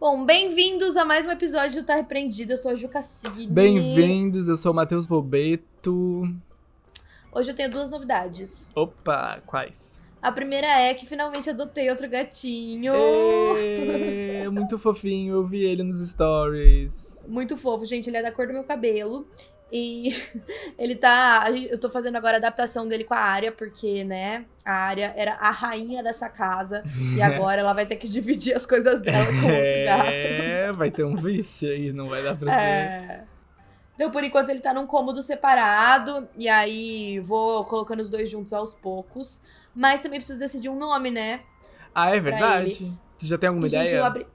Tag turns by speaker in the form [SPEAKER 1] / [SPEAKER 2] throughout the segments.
[SPEAKER 1] Bom, bem-vindos a mais um episódio do Tá Repreendido. Eu sou a Ju Cassini.
[SPEAKER 2] Bem-vindos, eu sou o Matheus Volbeto.
[SPEAKER 1] Hoje eu tenho duas novidades.
[SPEAKER 2] Opa, quais?
[SPEAKER 1] A primeira é que finalmente adotei outro gatinho.
[SPEAKER 2] Ê, muito fofinho, eu vi ele nos stories.
[SPEAKER 1] Muito fofo, gente. Ele é da cor do meu cabelo. E ele tá. gente- Eu tô fazendo agora a adaptação dele com a área, porque, né, a área era a rainha dessa casa. E agora ela vai ter que dividir as coisas dela com outro gato.
[SPEAKER 2] É, vai ter um vício aí, não vai dar pra ser.
[SPEAKER 1] É. Então, por enquanto, ele tá num cômodo separado. E aí, vou colocando os dois juntos aos poucos. Mas também preciso decidir um nome, né?
[SPEAKER 2] Ah, é verdade? Tu já tem alguma
[SPEAKER 1] E, gente,
[SPEAKER 2] ideia?
[SPEAKER 1] eu abri...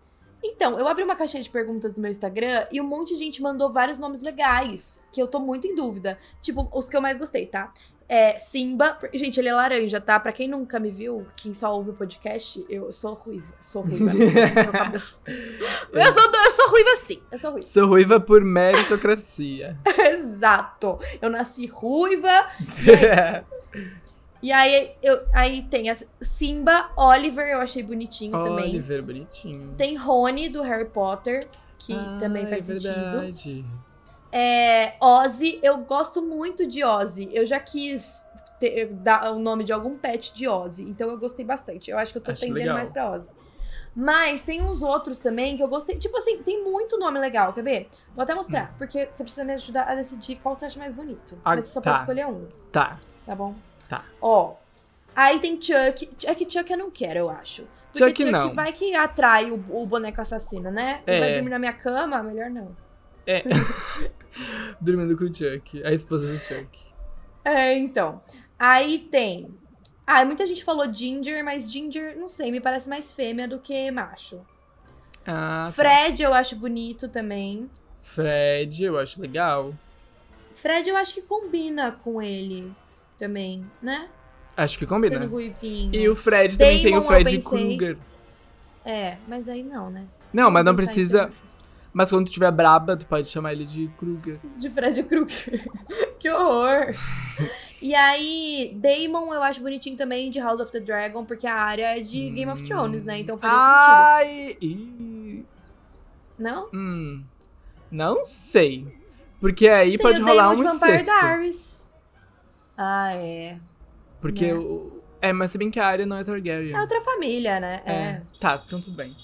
[SPEAKER 1] Então, eu abri uma caixinha de perguntas no meu Instagram e um monte de gente mandou vários nomes legais, que eu tô muito em dúvida. Tipo, os que eu mais gostei, tá? É Simba. Gente, ele é laranja, tá? Pra quem nunca me viu, quem só ouve o podcast, eu sou ruiva. Sou ruiva. Eu, sou, eu sou ruiva sim. Eu sou ruiva.
[SPEAKER 2] Sou ruiva por meritocracia.
[SPEAKER 1] Exato. Eu nasci ruiva. E é isso. E aí, eu, aí tem a Simba, Oliver, eu achei bonitinho também.
[SPEAKER 2] Oliver, bonitinho.
[SPEAKER 1] Tem Rony, do Harry Potter, que
[SPEAKER 2] Ah,
[SPEAKER 1] também faz
[SPEAKER 2] é
[SPEAKER 1] sentido. É, Ozzy, eu gosto muito de Ozzy. Eu já quis ter- dar o nome de algum pet de Ozzy, então eu gostei bastante. Eu acho que eu tô
[SPEAKER 2] Acho
[SPEAKER 1] tendendo
[SPEAKER 2] legal.
[SPEAKER 1] mais pra Ozzy. Mas tem uns outros também que eu gostei. Tipo assim, tem muito nome legal, quer ver? Vou até mostrar, porque você precisa me ajudar a decidir qual você acha mais bonito.
[SPEAKER 2] Hum. Ah,
[SPEAKER 1] Mas você só
[SPEAKER 2] tá.
[SPEAKER 1] pode escolher um,
[SPEAKER 2] Tá.
[SPEAKER 1] tá bom?
[SPEAKER 2] Tá.
[SPEAKER 1] Ó. Aí tem Chuck. É que Chuck eu não quero, eu acho. Porque
[SPEAKER 2] Chuck não.
[SPEAKER 1] vai que atrai o, o boneco assassino, né?
[SPEAKER 2] É.
[SPEAKER 1] Vai dormir na minha cama, melhor não.
[SPEAKER 2] É. Dormindo com o Chuck, a esposa do Chuck.
[SPEAKER 1] É, então. Aí tem. Ah, muita gente falou Ginger, mas Ginger, não sei, me parece mais fêmea do que macho.
[SPEAKER 2] Ah, tá.
[SPEAKER 1] Fred eu acho bonito também.
[SPEAKER 2] Fred, eu acho legal.
[SPEAKER 1] Fred eu acho que combina com ele também, né?
[SPEAKER 2] Acho que
[SPEAKER 1] Sendo
[SPEAKER 2] combina.
[SPEAKER 1] ruivinho.
[SPEAKER 2] E o Fred também tem
[SPEAKER 1] Damon,
[SPEAKER 2] o Fred. Krueger.
[SPEAKER 1] É, mas aí não, né?
[SPEAKER 2] Não, mas não precisa.
[SPEAKER 1] então.
[SPEAKER 2] Mas quando tu tiver braba, tu pode chamar ele de Kruger.
[SPEAKER 1] De Fred Krueger. que horror! e aí, Damon eu acho bonitinho também de House of the Dragon, porque a área é de Game of Thrones, né? Então faria
[SPEAKER 2] Ai!
[SPEAKER 1] sentido. Não?
[SPEAKER 2] Hum. Não sei. Porque aí
[SPEAKER 1] Tem
[SPEAKER 2] pode rolar
[SPEAKER 1] Daemon
[SPEAKER 2] um
[SPEAKER 1] de Vampire
[SPEAKER 2] incesto.
[SPEAKER 1] Diaries. Ah, é.
[SPEAKER 2] Porque
[SPEAKER 1] né?
[SPEAKER 2] o. É, mas se bem que a área não é Targaryen.
[SPEAKER 1] É outra família, né? É.
[SPEAKER 2] É. Tá, então tudo bem.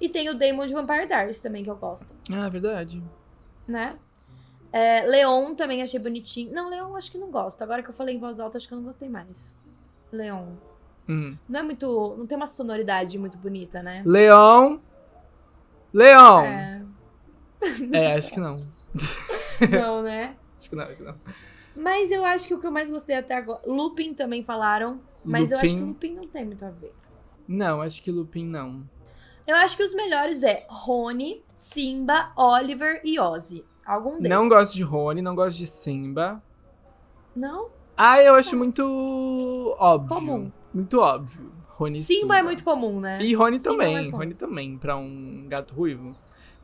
[SPEAKER 1] E tem o Daemon de Vampire Diaries também, que eu gosto,
[SPEAKER 2] Ah, verdade.
[SPEAKER 1] né? É, Leon também achei bonitinho. Não, Leon acho que não gosto. Agora que eu falei em voz alta, acho que eu não gostei mais. Leon.
[SPEAKER 2] Hum.
[SPEAKER 1] Não é muito. Não tem uma sonoridade muito bonita, né?
[SPEAKER 2] Leon. Leon!
[SPEAKER 1] É.
[SPEAKER 2] É, acho que não.
[SPEAKER 1] Não, né?
[SPEAKER 2] Acho que não, acho que não.
[SPEAKER 1] Mas eu acho que o que eu mais gostei até agora. Lupin também falaram. Mas eu acho que
[SPEAKER 2] Lupin.
[SPEAKER 1] Lupin não tem muito a ver.
[SPEAKER 2] Não, acho que Lupin não.
[SPEAKER 1] Eu acho que os melhores é Rony, Simba, Oliver e Ozzy. Algum desses.
[SPEAKER 2] Não gosto de Rony, não gosto de Simba.
[SPEAKER 1] Não?
[SPEAKER 2] Ah, eu acho muito óbvio.
[SPEAKER 1] Comum.
[SPEAKER 2] Muito óbvio. Rony e
[SPEAKER 1] Simba, é muito comum, né?
[SPEAKER 2] E Rony
[SPEAKER 1] Simba é
[SPEAKER 2] também.
[SPEAKER 1] comum.
[SPEAKER 2] Rony também, pra um gato ruivo.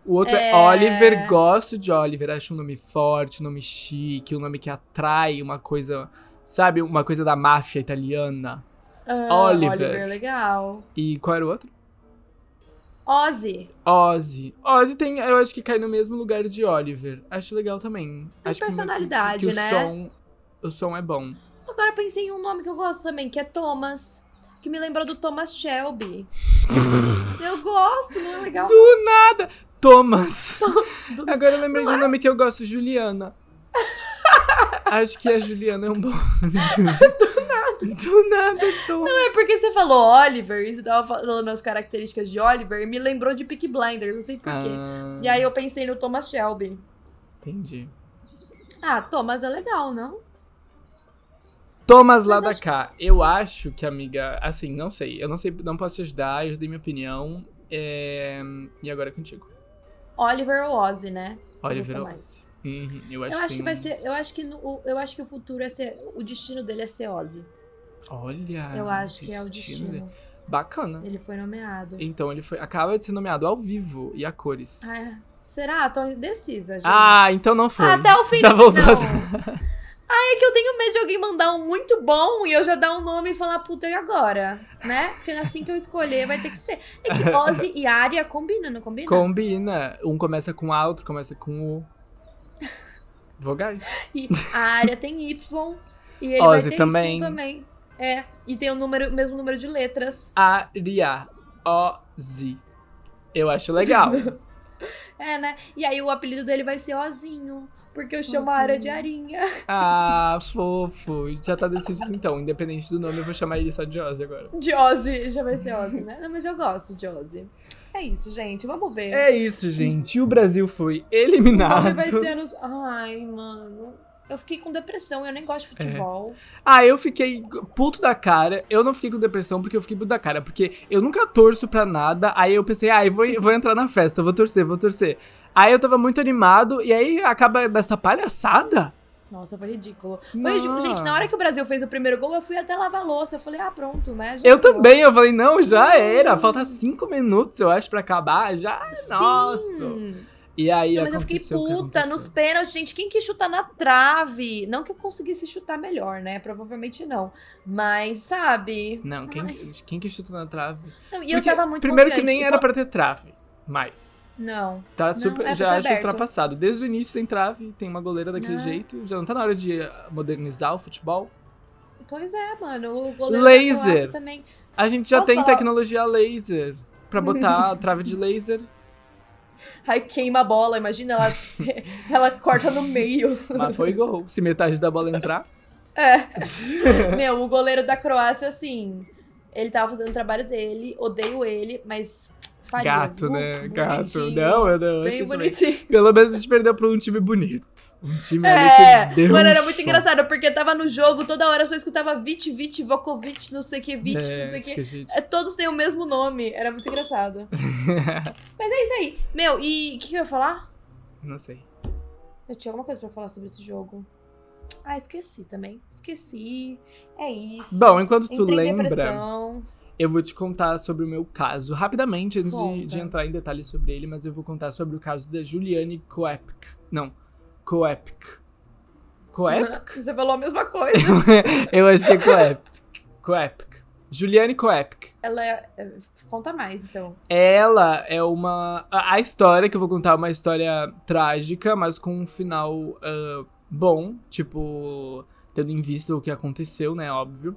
[SPEAKER 2] O outro é...
[SPEAKER 1] É.
[SPEAKER 2] Oliver, gosto de Oliver. Acho um nome forte, um nome chique, um nome que atrai uma coisa. Sabe, uma coisa da máfia italiana.
[SPEAKER 1] Ah,
[SPEAKER 2] Oliver.
[SPEAKER 1] Oliver, legal.
[SPEAKER 2] E qual era o outro?
[SPEAKER 1] Ozzy.
[SPEAKER 2] Ozzy. Ozzy tem, eu acho que cai no mesmo lugar de Oliver. Acho legal também.
[SPEAKER 1] Tem
[SPEAKER 2] acho que-
[SPEAKER 1] personalidade,
[SPEAKER 2] que, que
[SPEAKER 1] né?
[SPEAKER 2] O som, o som é bom.
[SPEAKER 1] Agora eu pensei em um nome que eu gosto também, que é Thomas. Que me lembrou do Thomas Shelby. eu gosto, não é legal?
[SPEAKER 2] Do nada! Thomas. Agora eu lembrei de um nome que eu gosto, Juliana. Acho que a Juliana é um bom. Do nada. Do nada, Thomas.
[SPEAKER 1] Não é porque você falou Oliver e você tava falando as características de Oliver e me lembrou de Peaky Blinders, não sei porquê.
[SPEAKER 2] Ah,
[SPEAKER 1] E aí eu pensei no Thomas Shelby.
[SPEAKER 2] Entendi.
[SPEAKER 1] Ah, Thomas é legal, não?
[SPEAKER 2] Thomas lá da cá. Eu acho que, amiga, assim, não sei. Eu não sei, não posso te ajudar, eu já dei minha opinião. É, E agora é contigo.
[SPEAKER 1] Oliver ou Ozzy, né?
[SPEAKER 2] Oliver ou
[SPEAKER 1] mais.
[SPEAKER 2] Uhum, eu acho,
[SPEAKER 1] Eu acho que
[SPEAKER 2] tem-
[SPEAKER 1] vai ser. Eu acho que, no- o- eu acho que o futuro é ser. O destino dele é ser Ozzy.
[SPEAKER 2] Olha.
[SPEAKER 1] eu acho que é o
[SPEAKER 2] destino
[SPEAKER 1] destino.
[SPEAKER 2] dele. Bacana.
[SPEAKER 1] Ele foi nomeado.
[SPEAKER 2] Então ele foi, acaba de ser nomeado ao vivo e a cores.
[SPEAKER 1] Ah, é. Será? Tô indecisa, gente.
[SPEAKER 2] Ah, então não foi.
[SPEAKER 1] Até o fim
[SPEAKER 2] Já
[SPEAKER 1] do-
[SPEAKER 2] voltou atrás.
[SPEAKER 1] É que eu tenho medo de alguém mandar um muito bom e eu já dar um nome e falar, puta, e agora? Né? Porque assim que eu escolher vai ter que ser. É que Ozzy e Aria combinam, não combina?
[SPEAKER 2] Combina. Um começa com A, outro começa com U. Vogais.
[SPEAKER 1] E a área tem Y. E ele
[SPEAKER 2] Ozzy
[SPEAKER 1] vai ter
[SPEAKER 2] também.
[SPEAKER 1] Y também. É. E tem o número, mesmo número de letras.
[SPEAKER 2] Aria. O-Z. Eu acho legal.
[SPEAKER 1] É, né? E aí o apelido dele vai ser Ozinho. Porque eu chamo a área de Arinha.
[SPEAKER 2] ah, fofo. Já tá decidido então. Independente do nome, eu vou chamar ele só de Ozzy agora.
[SPEAKER 1] De Ozzy. Já vai ser Ozzy, né? Não, mas eu gosto de Ozzy. É isso, gente. Vamos ver.
[SPEAKER 2] É isso, gente. O Brasil foi
[SPEAKER 1] o
[SPEAKER 2] eliminado.
[SPEAKER 1] nome vai ser nos... Ai, mano. Eu fiquei com depressão. Eu nem gosto de futebol.
[SPEAKER 2] Ah, eu fiquei puto da cara. Eu não fiquei com depressão porque eu fiquei puto da cara. Porque eu nunca torço pra nada. Aí eu pensei, ah, eu vou, vou entrar na festa, vou torcer, vou torcer. Aí eu tava muito animado. E aí acaba dessa palhaçada.
[SPEAKER 1] Nossa, foi ridículo. Foi ridículo. Gente, na hora que o Brasil fez o primeiro gol, eu fui até lavar a louça. Eu falei, ah, pronto, né? Já
[SPEAKER 2] Eu
[SPEAKER 1] acabou.
[SPEAKER 2] também, eu falei, não, já era. Falta cinco minutos, eu acho, pra acabar. Já, nossa. E aí
[SPEAKER 1] Não, mas eu fiquei
[SPEAKER 2] que
[SPEAKER 1] puta nos pênaltis, gente. Quem quis chutar na trave? Não que eu conseguisse chutar melhor, né? Provavelmente não. Mas, sabe?
[SPEAKER 2] Não, quem,
[SPEAKER 1] Ai.
[SPEAKER 2] quem que chuta na trave?
[SPEAKER 1] Não, e eu
[SPEAKER 2] Porque,
[SPEAKER 1] tava muito
[SPEAKER 2] Primeiro que
[SPEAKER 1] confiante.
[SPEAKER 2] nem
[SPEAKER 1] E
[SPEAKER 2] era pra ter trave, mas
[SPEAKER 1] Não.
[SPEAKER 2] tá
[SPEAKER 1] Não,
[SPEAKER 2] super,
[SPEAKER 1] é pra
[SPEAKER 2] já acho
[SPEAKER 1] aberto.
[SPEAKER 2] ultrapassado. Desde o início tem trave, tem uma goleira daquele
[SPEAKER 1] Não.
[SPEAKER 2] jeito. Já não tá na hora de ah, modernizar o futebol?
[SPEAKER 1] Pois é, mano. O goleiro
[SPEAKER 2] Laser.
[SPEAKER 1] também.
[SPEAKER 2] A gente já
[SPEAKER 1] Posso
[SPEAKER 2] tem
[SPEAKER 1] falar?
[SPEAKER 2] tecnologia laser pra botar a trave de laser.
[SPEAKER 1] Aí queima a bola, imagina ela, ela corta no meio.
[SPEAKER 2] Mas foi gol. Se metade da bola entrar.
[SPEAKER 1] É. Meu, o goleiro da Croácia, assim, ele tava fazendo o trabalho dele, odeio ele, mas faria,
[SPEAKER 2] Gato, né? Gato.
[SPEAKER 1] Bonitinho,
[SPEAKER 2] Não, eu não.
[SPEAKER 1] Bem
[SPEAKER 2] achei também.
[SPEAKER 1] bonitinho.
[SPEAKER 2] Pelo menos a gente perdeu pra um time bonito. Um time ali
[SPEAKER 1] É,
[SPEAKER 2] que deu
[SPEAKER 1] mano,
[SPEAKER 2] um
[SPEAKER 1] era muito engraçado, porque tava no jogo, toda hora eu só escutava Vit, Vit, Vokovic, não sei o que, Vit,
[SPEAKER 2] É,
[SPEAKER 1] não sei o que.
[SPEAKER 2] que gente-
[SPEAKER 1] É, todos têm o mesmo nome, era muito engraçado. Mas é isso aí. Meu, e o que, que eu ia falar?
[SPEAKER 2] Não sei.
[SPEAKER 1] Eu tinha alguma coisa pra falar sobre esse jogo. Ah, esqueci também. Esqueci. É isso.
[SPEAKER 2] Bom, enquanto tu
[SPEAKER 1] Entrei em
[SPEAKER 2] lembra,
[SPEAKER 1] depressão.
[SPEAKER 2] Eu vou te contar sobre o meu caso. Rapidamente, antes de, de entrar em detalhes sobre ele, mas eu vou contar sobre o caso da Juliane Koepk. Não, Koepk. Koepk?
[SPEAKER 1] Você falou a mesma coisa.
[SPEAKER 2] eu acho que é Koepk. Koepk. Juliane Koepk.
[SPEAKER 1] Ela é, é- Conta mais, então.
[SPEAKER 2] Ela é uma. A a história que eu vou contar é uma história trágica, mas com um final ah, bom, tipo, tendo em vista o que aconteceu, né? Óbvio.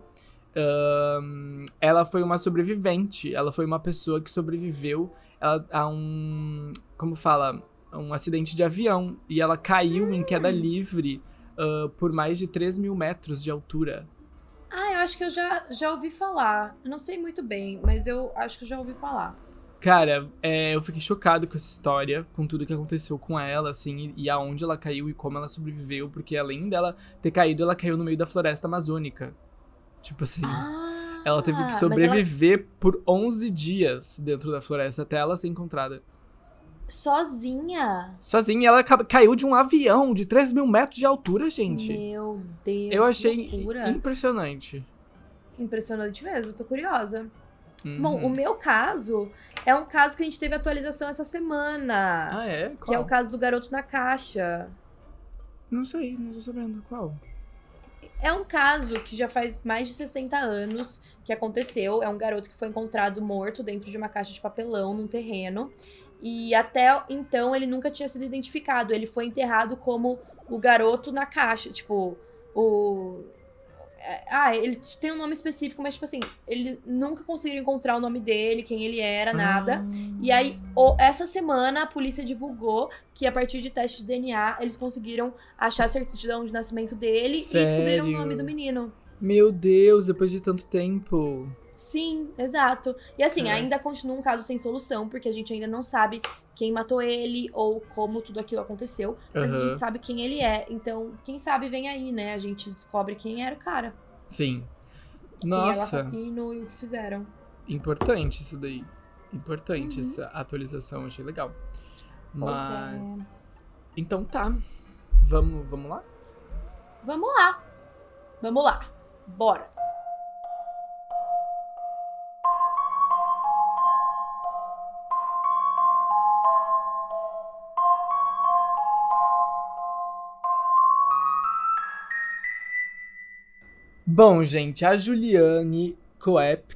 [SPEAKER 2] Ela foi uma sobrevivente. Ela foi uma pessoa que sobreviveu a um. Como fala? Um acidente de avião. E ela caiu em queda livre ah, por mais de 3 mil metros de altura.
[SPEAKER 1] Ah, eu acho que eu já, já ouvi falar. Eu não sei muito bem, mas eu acho que eu já ouvi falar.
[SPEAKER 2] Cara, é, eu fiquei chocado com essa história, com tudo que aconteceu com ela, assim, e, e aonde ela caiu e como ela sobreviveu, porque além dela ter caído, ela caiu no meio da floresta amazônica. Tipo assim,
[SPEAKER 1] Ah,
[SPEAKER 2] ela teve que sobreviver por 11 dias dentro da floresta até ela ser encontrada.
[SPEAKER 1] ela sozinha.
[SPEAKER 2] Sozinha, ela ca- caiu de um avião de 3 mil metros de altura, gente.
[SPEAKER 1] Meu Deus.
[SPEAKER 2] eu achei
[SPEAKER 1] loucura.
[SPEAKER 2] impressionante.
[SPEAKER 1] Impressionante mesmo, tô curiosa.
[SPEAKER 2] Uhum.
[SPEAKER 1] Bom, o meu caso é um caso que a gente teve atualização essa semana.
[SPEAKER 2] Ah, é?
[SPEAKER 1] que é
[SPEAKER 2] Qual?
[SPEAKER 1] o caso do garoto na caixa.
[SPEAKER 2] Não sei, não tô sabendo. Qual?
[SPEAKER 1] É um caso que já faz mais de 60 anos que aconteceu. É um garoto que foi encontrado morto dentro de uma caixa de papelão num terreno. E até então ele nunca tinha sido identificado. Ele foi enterrado como o garoto na caixa. Tipo, o. Ah, ele tem um nome específico, mas, tipo assim, ele nunca conseguiram encontrar o nome dele, quem ele era, nada.
[SPEAKER 2] Ah.
[SPEAKER 1] E aí, essa semana, a polícia divulgou que a partir de teste de DNA, eles conseguiram achar a certidão de nascimento dele e descobriram o
[SPEAKER 2] Sério?
[SPEAKER 1] nome do menino.
[SPEAKER 2] Meu Deus, depois de tanto tempo.
[SPEAKER 1] Sim, exato. E assim,
[SPEAKER 2] É.
[SPEAKER 1] ainda continua um caso sem solução, porque a gente ainda não sabe quem matou ele ou como tudo aquilo aconteceu. Mas a
[SPEAKER 2] Aham.
[SPEAKER 1] gente sabe quem ele é. Então, quem sabe vem aí, né? A gente descobre quem era o cara.
[SPEAKER 2] Sim.
[SPEAKER 1] Quem era o
[SPEAKER 2] Nossa,
[SPEAKER 1] assassino e o que fizeram.
[SPEAKER 2] importante isso daí. Importante
[SPEAKER 1] Uhum.
[SPEAKER 2] essa atualização, achei legal.
[SPEAKER 1] Pois
[SPEAKER 2] Mas. Então tá. Vamos, vamos lá?
[SPEAKER 1] Vamos lá. Vamos lá. Bora.
[SPEAKER 2] Bom, gente, a Juliane Koepk,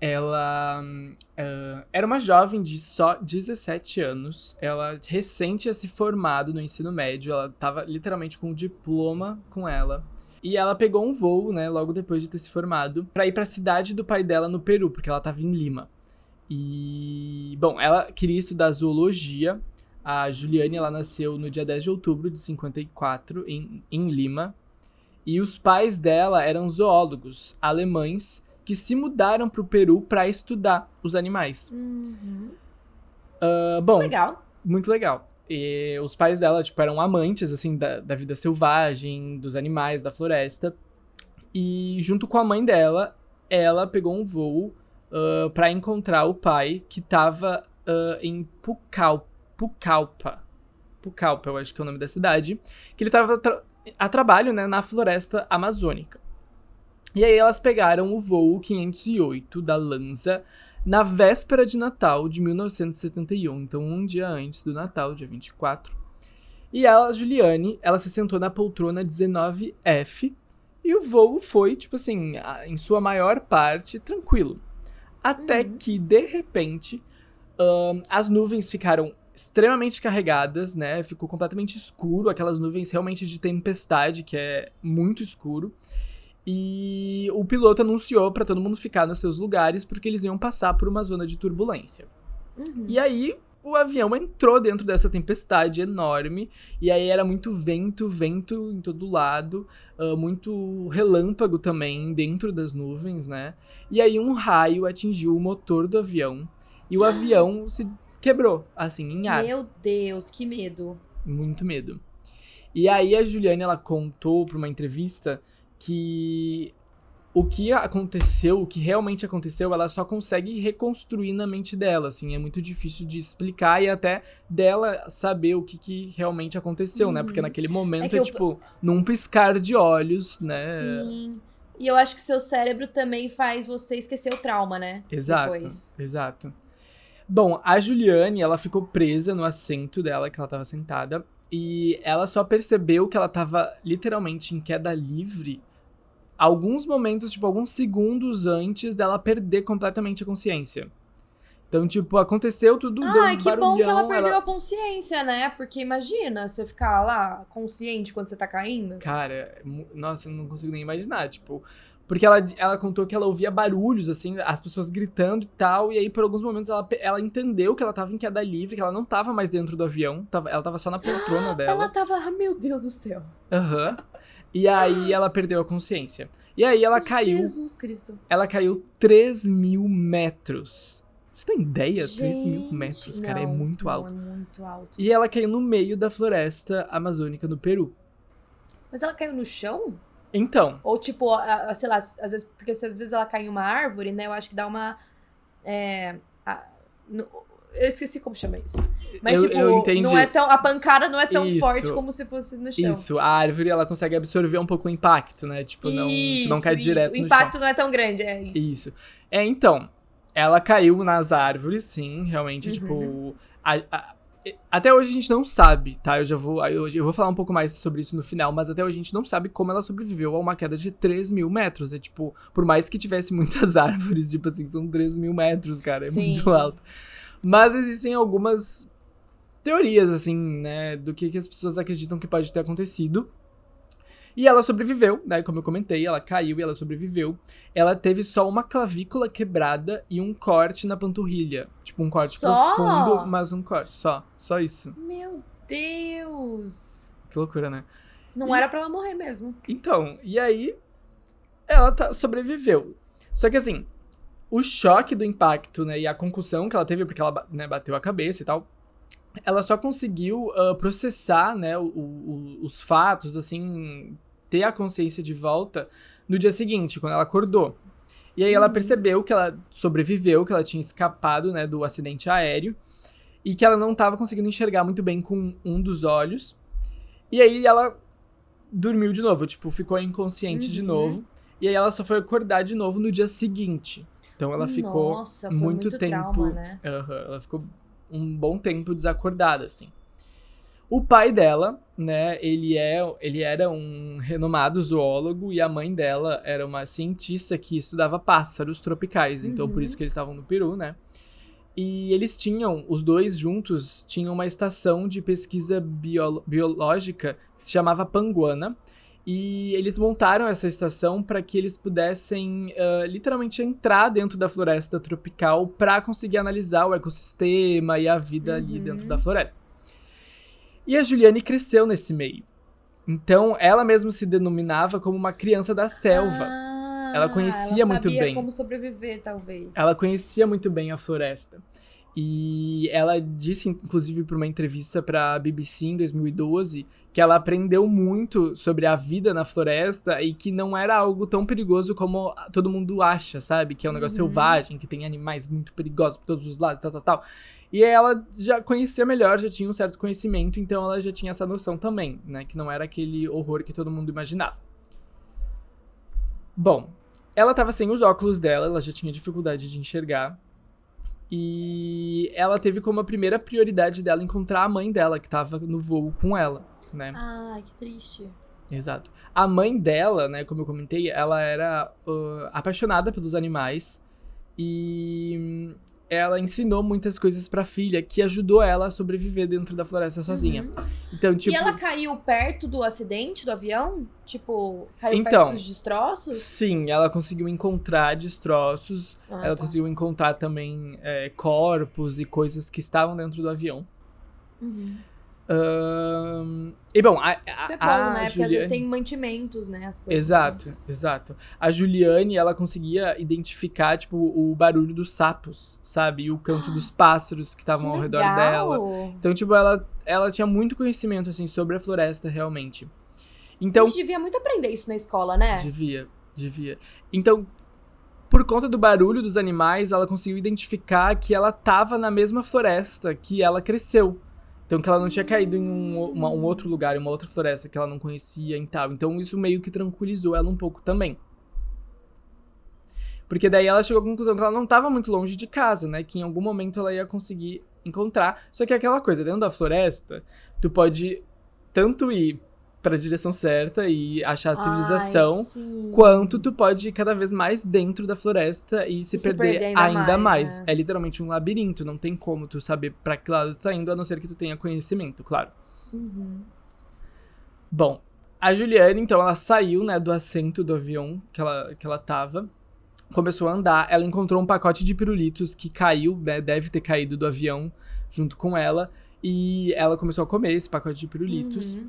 [SPEAKER 2] ela uh, era uma jovem de só 17 anos. Ela recente tinha se formado no ensino médio, ela tava literalmente com um diploma com ela. E ela pegou um voo, né, logo depois de ter se formado, para ir para a cidade do pai dela no Peru, porque ela tava em Lima. E, bom, ela queria estudar zoologia. A Juliane, ela nasceu no dia 10 de outubro de 54 em, em Lima. E os pais dela eram zoólogos alemães que se mudaram para o Peru para estudar os animais.
[SPEAKER 1] Uhum.
[SPEAKER 2] Uh, bom,
[SPEAKER 1] Legal.
[SPEAKER 2] muito legal. E os pais dela, tipo, eram amantes, assim, da, da vida selvagem, dos animais, da floresta. E junto com a mãe dela, ela pegou um voo uh, para encontrar o pai que tava uh, em Pucal, Pucallpa. Pucallpa, eu acho que é o nome da cidade. Que ele tava tra a trabalho, né, na floresta amazônica. E aí elas pegaram o voo 508 da Lanza na véspera de Natal de 1971, então um dia antes do Natal, dia 24. E ela, Juliane, ela se sentou na poltrona 19F e o voo foi, tipo assim, em sua maior parte, tranquilo. Até
[SPEAKER 1] Uhum.
[SPEAKER 2] que, de repente, ahn, as nuvens ficaram extremamente carregadas, né? Ficou completamente escuro, aquelas nuvens realmente de tempestade, que é muito escuro. E o piloto anunciou para todo mundo ficar nos seus lugares porque eles iam passar por uma zona de turbulência.
[SPEAKER 1] Uhum.
[SPEAKER 2] E aí o avião entrou dentro dessa tempestade enorme e aí era muito vento, vento em todo lado, ah, muito relâmpago também dentro das nuvens, né? E aí um raio atingiu o motor do avião e o avião se quebrou, assim, em ar.
[SPEAKER 1] Meu Deus, que medo.
[SPEAKER 2] Muito medo. E aí a Juliane, ela contou pra uma entrevista que o que aconteceu, o que realmente aconteceu, ela só consegue reconstruir na mente dela, assim, é muito difícil de explicar e até dela saber o que, que realmente aconteceu, né? Porque
[SPEAKER 1] Uhum.
[SPEAKER 2] naquele momento
[SPEAKER 1] que
[SPEAKER 2] é,
[SPEAKER 1] eu-
[SPEAKER 2] tipo, num piscar de olhos, né?
[SPEAKER 1] Sim. E eu acho que o seu cérebro também faz você esquecer o trauma, né?
[SPEAKER 2] Exato,
[SPEAKER 1] Depois.
[SPEAKER 2] exato. Bom, a Juliane, ela ficou presa no assento dela, que ela tava sentada, e ela só percebeu que ela tava literalmente em queda livre alguns momentos, tipo, alguns segundos antes dela perder completamente a consciência. Então, tipo, aconteceu tudo, deu
[SPEAKER 1] Ai,
[SPEAKER 2] um
[SPEAKER 1] que
[SPEAKER 2] barulhão,
[SPEAKER 1] bom que ela perdeu a consciência, né? Porque imagina você ficar lá consciente quando você tá caindo.
[SPEAKER 2] Cara, nossa, eu não consigo nem imaginar, tipo. Porque ela, ela contou que ela ouvia barulhos, assim, as pessoas gritando e tal, e aí por alguns momentos ela, ela entendeu que ela tava em queda livre, que ela não tava mais dentro do avião, tava, ela tava só na poltrona
[SPEAKER 1] Ela
[SPEAKER 2] dela.
[SPEAKER 1] tava, ah, meu Deus do céu.
[SPEAKER 2] Aham. E aí ela perdeu a consciência. E aí ela caiu,
[SPEAKER 1] Jesus Cristo.
[SPEAKER 2] ela caiu 3 mil metros. Você tem ideia? 3 mil
[SPEAKER 1] Gente,
[SPEAKER 2] metros, cara, é muito
[SPEAKER 1] não,
[SPEAKER 2] alto.
[SPEAKER 1] É muito alto.
[SPEAKER 2] E ela caiu no meio da floresta amazônica no Peru.
[SPEAKER 1] Mas ela caiu no chão?
[SPEAKER 2] Então,
[SPEAKER 1] Ou tipo, a- a- sei lá, às vezes, porque às vezes ela cai em uma árvore, né? Eu acho que dá uma. É, a- no- eu esqueci como chama isso. Mas,
[SPEAKER 2] Eu-
[SPEAKER 1] tipo,
[SPEAKER 2] eu
[SPEAKER 1] não é tão. A pancada não é tão
[SPEAKER 2] Isso.
[SPEAKER 1] forte como se fosse no chão.
[SPEAKER 2] Isso, a árvore ela consegue absorver um pouco o impacto, né? Tipo, não, tu não cai
[SPEAKER 1] Isso,
[SPEAKER 2] direto
[SPEAKER 1] isso. O impacto não é tão grande, é isso.
[SPEAKER 2] Isso. É, então, ela caiu nas árvores, sim, realmente,
[SPEAKER 1] Uhum.
[SPEAKER 2] tipo. a- a- até hoje a gente não sabe, tá? Eu já vou. Eu, eu vou falar um pouco mais sobre isso no final, mas até hoje a gente não sabe como ela sobreviveu a uma queda de 3 mil metros. É tipo, por mais que tivesse muitas árvores, tipo assim, são 3 mil metros, cara. É
[SPEAKER 1] Sim.
[SPEAKER 2] muito alto. Mas existem algumas teorias, assim, né, do que, que as pessoas acreditam que pode ter acontecido. E ela sobreviveu, né? Como eu comentei, ela caiu e ela sobreviveu. Ela teve só uma clavícula quebrada e um corte na panturrilha. Tipo, um corte
[SPEAKER 1] Só?
[SPEAKER 2] profundo, mas um corte. Só. Só isso.
[SPEAKER 1] Meu Deus!
[SPEAKER 2] Que loucura, né?
[SPEAKER 1] Não era pra ela morrer mesmo.
[SPEAKER 2] Então, e aí ela tá- sobreviveu. Só que assim, o choque do impacto, né, e a concussão que ela teve, porque ela né, bateu a cabeça e tal, ela só conseguiu ah, processar, né, o- o- os fatos, assim, ter a consciência de volta no dia seguinte, quando ela acordou. E aí ela
[SPEAKER 1] Uhum.
[SPEAKER 2] percebeu que ela sobreviveu, que ela tinha escapado, né, do acidente aéreo, e que ela não estava conseguindo enxergar muito bem com um dos olhos. E aí ela dormiu de novo, tipo, ficou inconsciente de
[SPEAKER 1] Uhum.
[SPEAKER 2] novo. E aí ela só foi acordar de novo no dia seguinte. Então ela ficou
[SPEAKER 1] Nossa,
[SPEAKER 2] muito
[SPEAKER 1] muito,
[SPEAKER 2] tempo.
[SPEAKER 1] trauma, né?
[SPEAKER 2] Ela ficou um bom tempo desacordada, assim. O pai dela, né, ele, é, ele era um renomado zoólogo e a mãe dela era uma cientista que estudava pássaros tropicais. Então, por
[SPEAKER 1] Uhum.
[SPEAKER 2] isso que eles estavam no Peru, né? E eles tinham, os dois juntos, tinham uma estação de pesquisa biolo- biológica que se chamava Panguana. E eles montaram essa estação para que eles pudessem ah, literalmente entrar dentro da floresta tropical para conseguir analisar o ecossistema e a vida ali
[SPEAKER 1] Uhum.
[SPEAKER 2] dentro da floresta. E a Juliane cresceu nesse meio. Então, ela mesma se denominava como uma criança da selva.
[SPEAKER 1] Ah,
[SPEAKER 2] Ela conhecia
[SPEAKER 1] ela
[SPEAKER 2] muito
[SPEAKER 1] sabia
[SPEAKER 2] bem.
[SPEAKER 1] como sobreviver, talvez.
[SPEAKER 2] Ela conhecia muito bem a floresta. E ela disse, inclusive, para uma entrevista para a BBC em 2012, que ela aprendeu muito sobre a vida na floresta e que não era algo tão perigoso como todo mundo acha, sabe? Que é um negócio
[SPEAKER 1] Uhum.
[SPEAKER 2] selvagem, que tem animais muito perigosos por todos os lados, tal, tal, tal. E ela já conhecia melhor, já tinha um certo conhecimento, então ela já tinha essa noção também, né? Que não era aquele horror que todo mundo imaginava. Bom, ela tava sem os óculos dela, ela já tinha dificuldade de enxergar. E ela teve como a primeira prioridade dela encontrar a mãe dela, que tava no voo com ela, né?
[SPEAKER 1] Ai, que triste.
[SPEAKER 2] Exato. A mãe dela, né, como eu comentei, ela era uh, apaixonada pelos animais e ela ensinou muitas coisas pra filha que ajudou ela a sobreviver dentro da floresta sozinha.
[SPEAKER 1] Uhum.
[SPEAKER 2] Então, tipo,
[SPEAKER 1] E ela caiu perto do acidente do avião? Tipo, caiu
[SPEAKER 2] Então,
[SPEAKER 1] perto dos destroços?
[SPEAKER 2] sim, ela conseguiu encontrar destroços,
[SPEAKER 1] Ah,
[SPEAKER 2] ela
[SPEAKER 1] tá.
[SPEAKER 2] conseguiu encontrar também é, corpos e coisas que estavam dentro do avião.
[SPEAKER 1] Uhum.
[SPEAKER 2] E bom, a, a,
[SPEAKER 1] Isso é bom,
[SPEAKER 2] a
[SPEAKER 1] né? Porque às
[SPEAKER 2] Juliane-
[SPEAKER 1] vezes tem mantimentos, né? As coisas.
[SPEAKER 2] Exato, exato. A Juliane, ela conseguia identificar, tipo, o barulho dos sapos, sabe? E o canto dos pássaros que estavam ao redor dela. Então, tipo, ela, ela tinha muito conhecimento, assim, sobre a floresta, realmente.
[SPEAKER 1] A
[SPEAKER 2] Então,
[SPEAKER 1] gente devia muito aprender isso na escola, né?
[SPEAKER 2] devia, devia. Então, por conta do barulho dos animais, ela conseguiu identificar que ela tava na mesma floresta que ela cresceu. Então, que ela não tinha caído em um, uma- um outro lugar, em uma outra floresta que ela não conhecia e tal. Então, isso meio que tranquilizou ela um pouco também. Porque daí ela chegou à conclusão que ela não tava muito longe de casa, né? Que em algum momento ela ia conseguir encontrar. Só que é aquela coisa, dentro da floresta, tu pode tanto ir pra direção certa e achar a civilização,
[SPEAKER 1] Ai,
[SPEAKER 2] quanto tu pode ir cada vez mais dentro da floresta e se,
[SPEAKER 1] E se
[SPEAKER 2] perder,
[SPEAKER 1] perder ainda
[SPEAKER 2] ainda, mais.
[SPEAKER 1] mais, né?
[SPEAKER 2] É literalmente um labirinto, não tem como tu saber pra que lado tu tá indo, a não ser que tu tenha conhecimento, claro.
[SPEAKER 1] Uhum.
[SPEAKER 2] Bom, a Juliane, então, ela saiu, né, do assento do avião que ela, que ela tava, começou a andar, ela encontrou um pacote de pirulitos que caiu, né, deve ter caído do avião junto com ela, e ela começou a comer esse pacote de pirulitos.
[SPEAKER 1] Uhum.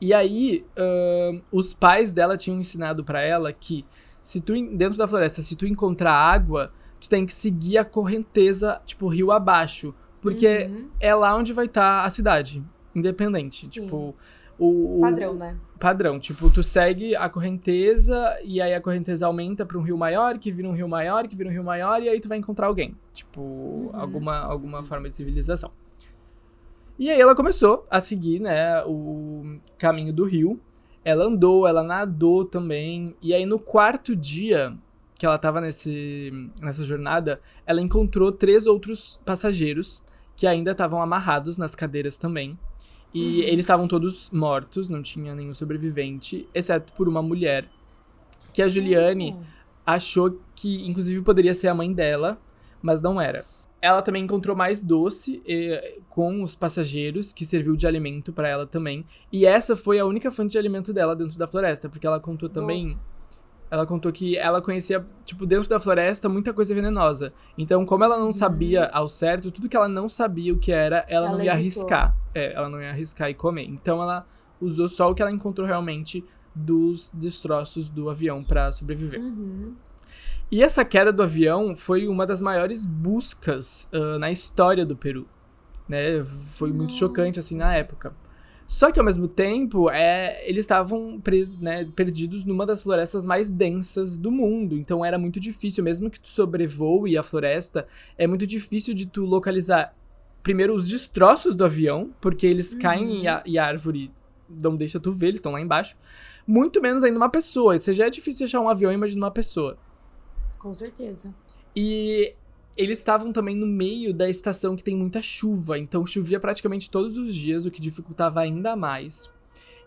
[SPEAKER 2] E aí, ahn, os pais dela tinham ensinado pra ela que se tu en- dentro da floresta, se tu encontrar água, tu tem que seguir a correnteza, tipo, rio abaixo, porque
[SPEAKER 1] Uhum.
[SPEAKER 2] é lá onde vai estar a cidade, independente,
[SPEAKER 1] Sim.
[SPEAKER 2] tipo, o, o
[SPEAKER 1] Padrão, né?
[SPEAKER 2] padrão, tipo, tu segue a correnteza e aí a correnteza aumenta pra um rio maior, que vira um rio maior, que vira um rio maior e aí tu vai encontrar alguém, tipo,
[SPEAKER 1] Uhum.
[SPEAKER 2] alguma alguma forma de civilização. E aí ela começou a seguir, né, o caminho do rio. Ela andou, ela nadou também. E aí no quarto dia que ela tava nesse, nessa jornada, ela encontrou três outros passageiros que ainda estavam amarrados nas cadeiras também. E eles estavam todos mortos, não tinha nenhum sobrevivente, exceto por uma mulher. Que a Juliane
[SPEAKER 1] Uhum.
[SPEAKER 2] achou que, inclusive, poderia ser a mãe dela, mas não era. Ela também encontrou mais doce eh, com os passageiros, que serviu de alimento pra ela também. E essa foi a única fonte de alimento dela dentro da floresta, porque ela contou também.
[SPEAKER 1] Doce.
[SPEAKER 2] Ela contou que ela conhecia, tipo, dentro da floresta, muita coisa venenosa. Então, como ela não sabia ao certo, tudo que ela não sabia o que era, ela,
[SPEAKER 1] Ela
[SPEAKER 2] não ia arriscar. É, ela não ia arriscar e comer. Então, ela usou só o que ela encontrou realmente dos destroços do avião pra sobreviver.
[SPEAKER 1] Uhum.
[SPEAKER 2] E essa queda do avião foi uma das maiores buscas ah, na história do Peru. Né? Foi muito
[SPEAKER 1] Nossa.
[SPEAKER 2] chocante, assim, na época. Só que, ao mesmo tempo, é, eles estavam presos, né, perdidos numa das florestas mais densas do mundo. Então, era muito difícil, mesmo que tu sobrevoe a floresta, é muito difícil de tu localizar, primeiro, os destroços do avião, porque eles caem e a, e a árvore não deixa tu ver, eles estão lá embaixo. Muito menos ainda uma pessoa. Se já é difícil achar um avião, imagina uma pessoa.
[SPEAKER 1] Com certeza.
[SPEAKER 2] E eles estavam também no meio da estação que tem muita chuva, então chovia praticamente todos os dias, o que dificultava ainda mais.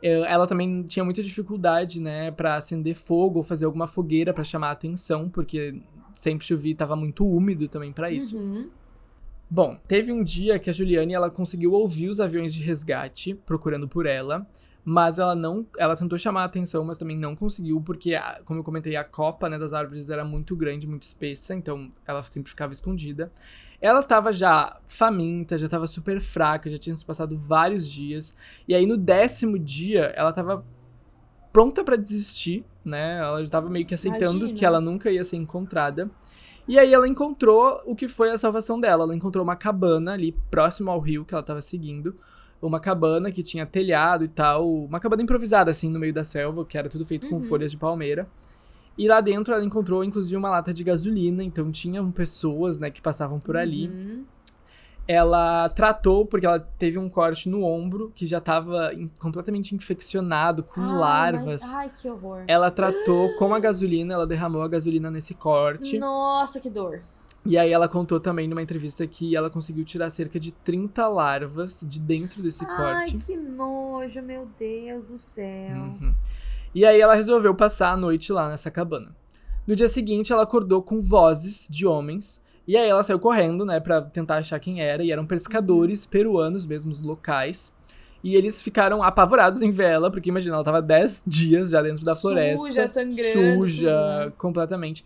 [SPEAKER 2] É, ela também tinha muita dificuldade, né, para acender fogo ou fazer alguma fogueira para chamar a atenção, porque sempre chovia e tava muito úmido também para isso.
[SPEAKER 1] Uhum.
[SPEAKER 2] Bom, teve um dia que a Juliane ela conseguiu ouvir os aviões de resgate procurando por ela, mas ela não, ela tentou chamar a atenção, mas também não conseguiu porque, a- como eu comentei, a copa né, das árvores era muito grande, muito espessa, então ela sempre ficava escondida. Ela tava já faminta, já tava super fraca, já tinha se passado vários dias. E aí no décimo dia, ela tava pronta pra desistir, né? Ela já tava meio que aceitando
[SPEAKER 1] Imagina.
[SPEAKER 2] que ela nunca ia ser encontrada. E aí ela encontrou o que foi a salvação dela. Ela encontrou uma cabana ali próximo ao rio que ela tava seguindo. Uma cabana que tinha telhado e tal. Uma cabana improvisada, assim, no meio da selva, que era tudo feito com
[SPEAKER 1] Uhum.
[SPEAKER 2] folhas de palmeira. E lá dentro ela encontrou, inclusive, uma lata de gasolina. Então tinham pessoas, né, que passavam por ali.
[SPEAKER 1] Uhum.
[SPEAKER 2] Ela tratou, porque ela teve um corte no ombro, que já tava in- completamente infeccionado, com
[SPEAKER 1] Ai,
[SPEAKER 2] larvas.
[SPEAKER 1] mas- Ai, que horror.
[SPEAKER 2] Ela tratou com a gasolina, ela derramou a gasolina nesse corte.
[SPEAKER 1] Nossa, que dor.
[SPEAKER 2] E aí ela contou também numa entrevista que ela conseguiu tirar cerca de 30 larvas de dentro desse
[SPEAKER 1] Ai,
[SPEAKER 2] corte.
[SPEAKER 1] que nojo, meu Deus do céu.
[SPEAKER 2] Uhum. E aí ela resolveu passar a noite lá nessa cabana. No dia seguinte, ela acordou com vozes de homens. E aí ela saiu correndo, né, pra tentar achar quem era. E eram pescadores peruanos mesmo, os locais. E eles ficaram apavorados em ver ela, porque imagina, ela tava 10 dias já dentro da floresta.
[SPEAKER 1] Suja, sangrando,
[SPEAKER 2] Suja,
[SPEAKER 1] né?
[SPEAKER 2] completamente.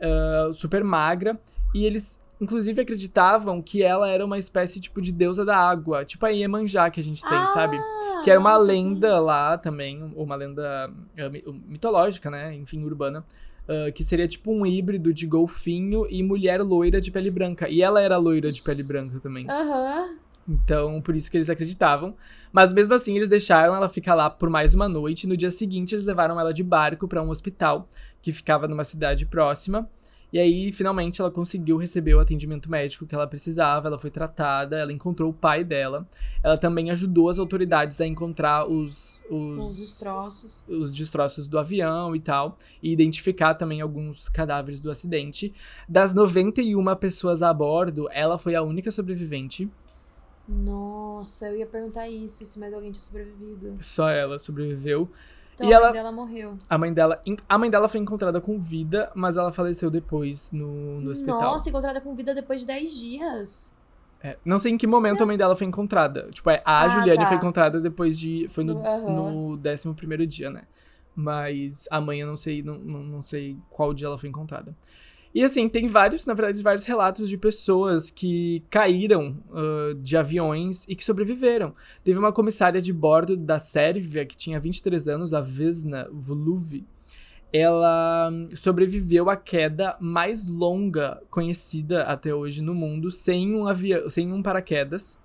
[SPEAKER 2] ah, super magra. E eles, inclusive, acreditavam que ela era uma espécie, tipo, de deusa da água. Tipo a Iemanjá que a gente tem,
[SPEAKER 1] Ah,
[SPEAKER 2] sabe? Que era uma lenda lá também, uma lenda mi- mitológica, né? Enfim, urbana. uh, que seria tipo um híbrido de golfinho e mulher loira de pele branca. E ela era loira de pele branca também.
[SPEAKER 1] sim. Aham.
[SPEAKER 2] Então, por isso que eles acreditavam. Mas mesmo assim, eles deixaram ela ficar lá por mais uma noite. No dia seguinte, eles levaram ela de barco para um hospital que ficava numa cidade próxima. E aí, finalmente, ela conseguiu receber o atendimento médico que ela precisava. Ela foi tratada, ela encontrou o pai dela. Ela também ajudou as autoridades a encontrar os, os,
[SPEAKER 1] os destroços.
[SPEAKER 2] os destroços do avião e tal, e identificar também alguns cadáveres do acidente. Das 91 pessoas a bordo, ela foi a única sobrevivente.
[SPEAKER 1] Nossa, eu ia perguntar isso, se mais alguém tinha sobrevivido.
[SPEAKER 2] Só ela sobreviveu.
[SPEAKER 1] Então
[SPEAKER 2] E
[SPEAKER 1] a mãe
[SPEAKER 2] ela-
[SPEAKER 1] dela morreu.
[SPEAKER 2] A mãe dela, a mãe dela foi encontrada com vida, mas ela faleceu depois no, no hospital.
[SPEAKER 1] Nossa, encontrada com vida depois de 10 dias.
[SPEAKER 2] É, não sei em que momento a mãe dela foi encontrada. Tipo, é, a
[SPEAKER 1] Ah,
[SPEAKER 2] Juliane
[SPEAKER 1] tá.
[SPEAKER 2] foi encontrada depois de. Foi no,
[SPEAKER 1] Aham.
[SPEAKER 2] no 11 primeiro dia, né? Mas a mãe eu não sei, não, não, não sei qual dia ela foi encontrada. E assim, tem vários, na verdade, vários relatos de pessoas que caíram ah, de aviões e que sobreviveram. Teve uma comissária de bordo da Sérvia, que tinha 23 anos, a Vesna Voluvi. Ela hum, sobreviveu à queda mais longa conhecida até hoje no mundo, sem um avião, sem um paraquedas.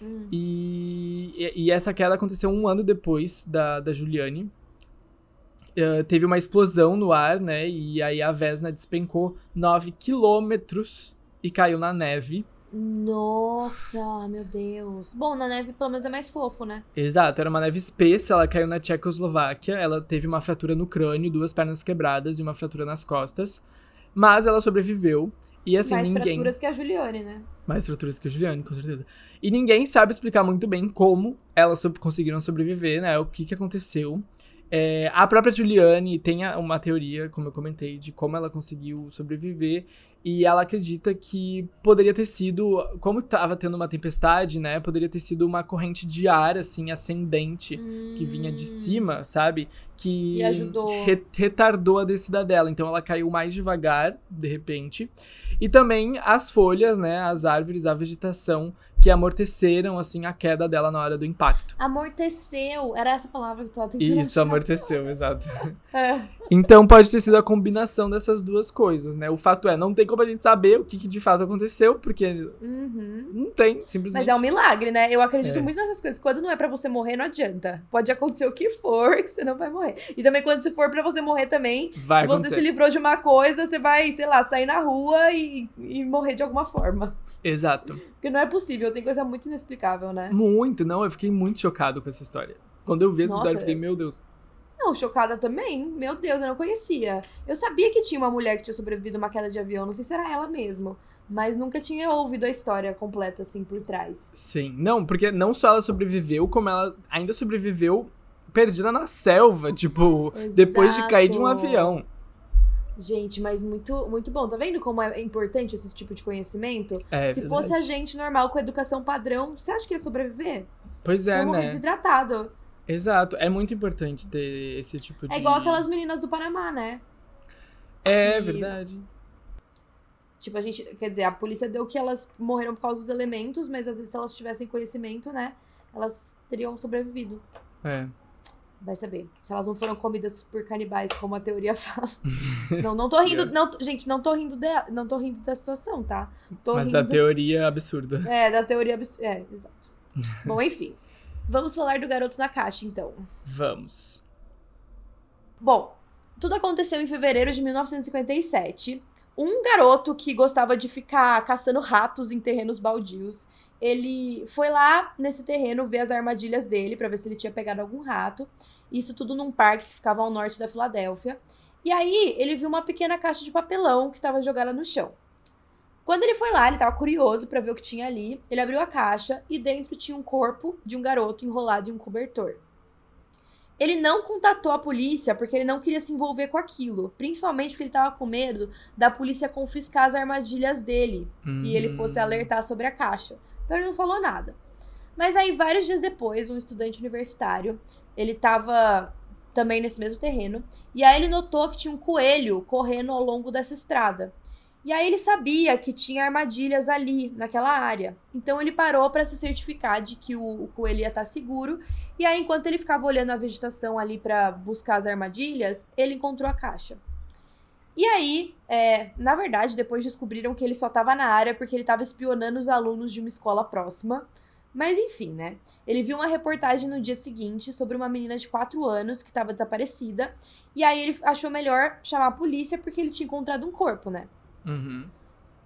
[SPEAKER 1] Hum.
[SPEAKER 2] E, e- e essa queda aconteceu um ano depois da, da Juliane. Eh, teve uma explosão no ar, né? E aí a Vesna despencou 9 quilômetros e caiu na neve.
[SPEAKER 1] Nossa, meu Deus. Bom, na neve pelo menos é mais fofo, né?
[SPEAKER 2] Exato, era uma neve espessa, ela caiu na Tchecoslováquia, ela teve uma fratura no crânio, duas pernas quebradas e uma fratura nas costas. Mas ela sobreviveu. E assim,
[SPEAKER 1] mais
[SPEAKER 2] ninguém.
[SPEAKER 1] fraturas que a Juliane, né?
[SPEAKER 2] Mais fraturas que a Juliane, com certeza. E ninguém sabe explicar muito bem como elas conseguiram sobreviver, né? O que, que aconteceu. É, a própria Juliane tem uma teoria, como eu comentei, de como ela conseguiu sobreviver. E ela acredita que poderia ter sido, como estava tendo uma tempestade, né? Poderia ter sido uma corrente de ar, assim, ascendente, que vinha de
[SPEAKER 1] Hum.
[SPEAKER 2] cima, sabe? Que
[SPEAKER 1] ajudou.
[SPEAKER 2] re- retardou a descida dela. Então ela caiu mais devagar, de repente. E também as folhas, né? As árvores, a vegetação, que amorteceram, assim, a queda dela na hora do impacto.
[SPEAKER 1] Amorteceu. Era essa palavra que eu tava tentando
[SPEAKER 2] Isso, amorteceu, exato.
[SPEAKER 1] É.
[SPEAKER 2] Então pode ter sido a combinação dessas duas coisas, né? O fato é, não tem como a gente saber o que, que de fato aconteceu, porque
[SPEAKER 1] Uhum.
[SPEAKER 2] não tem, simplesmente.
[SPEAKER 1] Mas é um milagre, né? Eu acredito
[SPEAKER 2] É.
[SPEAKER 1] muito nessas coisas. Quando não é pra você morrer, não adianta. Pode acontecer o que for, que você não vai morrer. E também quando se for pra você morrer também,
[SPEAKER 2] Vai
[SPEAKER 1] se você
[SPEAKER 2] acontecer.
[SPEAKER 1] se livrou de uma coisa, você vai, sei lá, sair na rua e, e morrer de alguma forma.
[SPEAKER 2] Exato.
[SPEAKER 1] Porque não é possível, tem coisa muito inexplicável, né?
[SPEAKER 2] Muito, não, eu fiquei muito chocado com essa história. Quando eu vi essa
[SPEAKER 1] Nossa,
[SPEAKER 2] história, eu fiquei,
[SPEAKER 1] eu-
[SPEAKER 2] meu Deus.
[SPEAKER 1] Não, chocada também. Meu Deus, eu não conhecia. Eu sabia que tinha uma mulher que tinha sobrevivido a uma queda de avião, não sei se era ela mesmo. Mas nunca tinha ouvido a história completa, assim, por trás.
[SPEAKER 2] Sim. Não, porque não só ela sobreviveu, como ela ainda sobreviveu perdida na selva, tipo,
[SPEAKER 1] Exato.
[SPEAKER 2] depois de cair de um avião.
[SPEAKER 1] Gente, mas muito, muito bom. Tá vendo como é importante esse tipo de conhecimento?
[SPEAKER 2] É,
[SPEAKER 1] Se
[SPEAKER 2] verdade.
[SPEAKER 1] fosse a gente normal com educação padrão, você acha que ia sobreviver?
[SPEAKER 2] Pois é,
[SPEAKER 1] morrer
[SPEAKER 2] né?
[SPEAKER 1] desidratado.
[SPEAKER 2] Exato. É muito importante ter esse tipo de.
[SPEAKER 1] É igual aquelas meninas do Panamá, né?
[SPEAKER 2] É
[SPEAKER 1] que-
[SPEAKER 2] verdade.
[SPEAKER 1] Tipo, a gente. Quer dizer, a polícia deu que elas morreram por causa dos elementos, mas às vezes se elas tivessem conhecimento, né? Elas teriam sobrevivido.
[SPEAKER 2] É.
[SPEAKER 1] Vai saber. Se elas não foram comidas por canibais, como a teoria fala. não, não tô rindo. Não, gente, não tô rindo dela. Não tô rindo da situação, tá? Tô
[SPEAKER 2] Mas
[SPEAKER 1] rindo
[SPEAKER 2] da teoria absurda.
[SPEAKER 1] É, da teoria. abs- É, exato. Bom, enfim. Vamos falar do garoto na caixa, então.
[SPEAKER 2] Vamos.
[SPEAKER 1] Bom, tudo aconteceu em fevereiro de 1957. Um garoto que gostava de ficar caçando ratos em terrenos baldios, ele foi lá nesse terreno ver as armadilhas dele pra ver se ele tinha pegado algum rato. Isso tudo num parque que ficava ao norte da Filadélfia. E aí ele viu uma pequena caixa de papelão que estava jogada no chão. Quando ele foi lá, ele estava curioso pra ver o que tinha ali. Ele abriu a caixa e dentro tinha um corpo de um garoto enrolado em um cobertor. Ele não contatou a polícia porque ele não queria se envolver com aquilo, principalmente porque ele estava com medo da polícia confiscar as armadilhas dele, se ele fosse
[SPEAKER 2] Hum.
[SPEAKER 1] alertar sobre a caixa. Então ele não falou nada. Mas aí, vários dias depois, um estudante universitário, ele estava também nesse mesmo terreno, e aí ele notou que tinha um coelho correndo ao longo dessa estrada. E aí ele sabia que tinha armadilhas ali, naquela área. Então ele parou para se certificar de que o, o coelho ia estar seguro e aí, enquanto ele ficava olhando a vegetação ali pra buscar as armadilhas, ele encontrou a caixa. E aí, é, na verdade, depois descobriram que ele só tava na área porque ele tava espionando os alunos de uma escola próxima. Mas enfim, né? Ele viu uma reportagem no dia seguinte sobre uma menina de 4 anos que estava desaparecida. E aí ele achou melhor chamar a polícia porque ele tinha encontrado um corpo, né?
[SPEAKER 2] Uhum.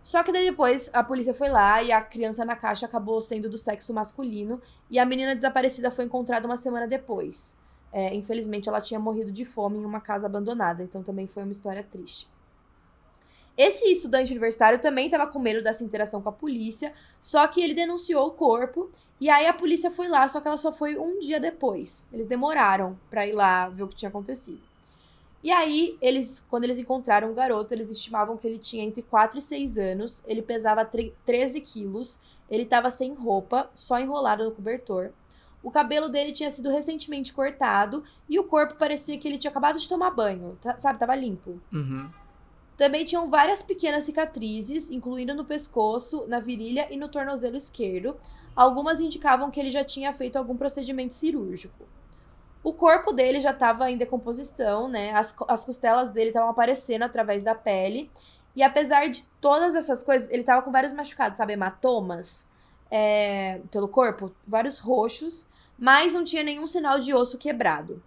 [SPEAKER 1] Só que daí depois a polícia foi lá e a criança na caixa acabou sendo do sexo masculino e a menina desaparecida foi encontrada uma semana depois. É, infelizmente ela tinha morrido de fome em uma casa abandonada, então também foi uma história triste. Esse estudante universitário também estava com medo dessa interação com a polícia, só que ele denunciou o corpo e aí a polícia foi lá, só que ela só foi um dia depois. Eles demoraram pra ir lá ver o que tinha acontecido. E aí, eles, quando eles encontraram o garoto, eles estimavam que ele tinha entre 4 e 6 anos, ele pesava tre- 13 quilos, ele estava sem roupa, só enrolado no cobertor. O cabelo dele tinha sido recentemente cortado e o corpo parecia que ele tinha acabado de tomar banho, tá- sabe? Tava limpo.
[SPEAKER 2] Uhum.
[SPEAKER 1] Também tinham várias pequenas cicatrizes, incluindo no pescoço, na virilha e no tornozelo esquerdo. Algumas indicavam que ele já tinha feito algum procedimento cirúrgico. O corpo dele já estava em decomposição, né? As, as costelas dele estavam aparecendo através da pele. E apesar de todas essas coisas, ele tava com vários machucados, sabe? Hematomas é, pelo corpo, vários roxos, mas não tinha nenhum sinal de osso quebrado.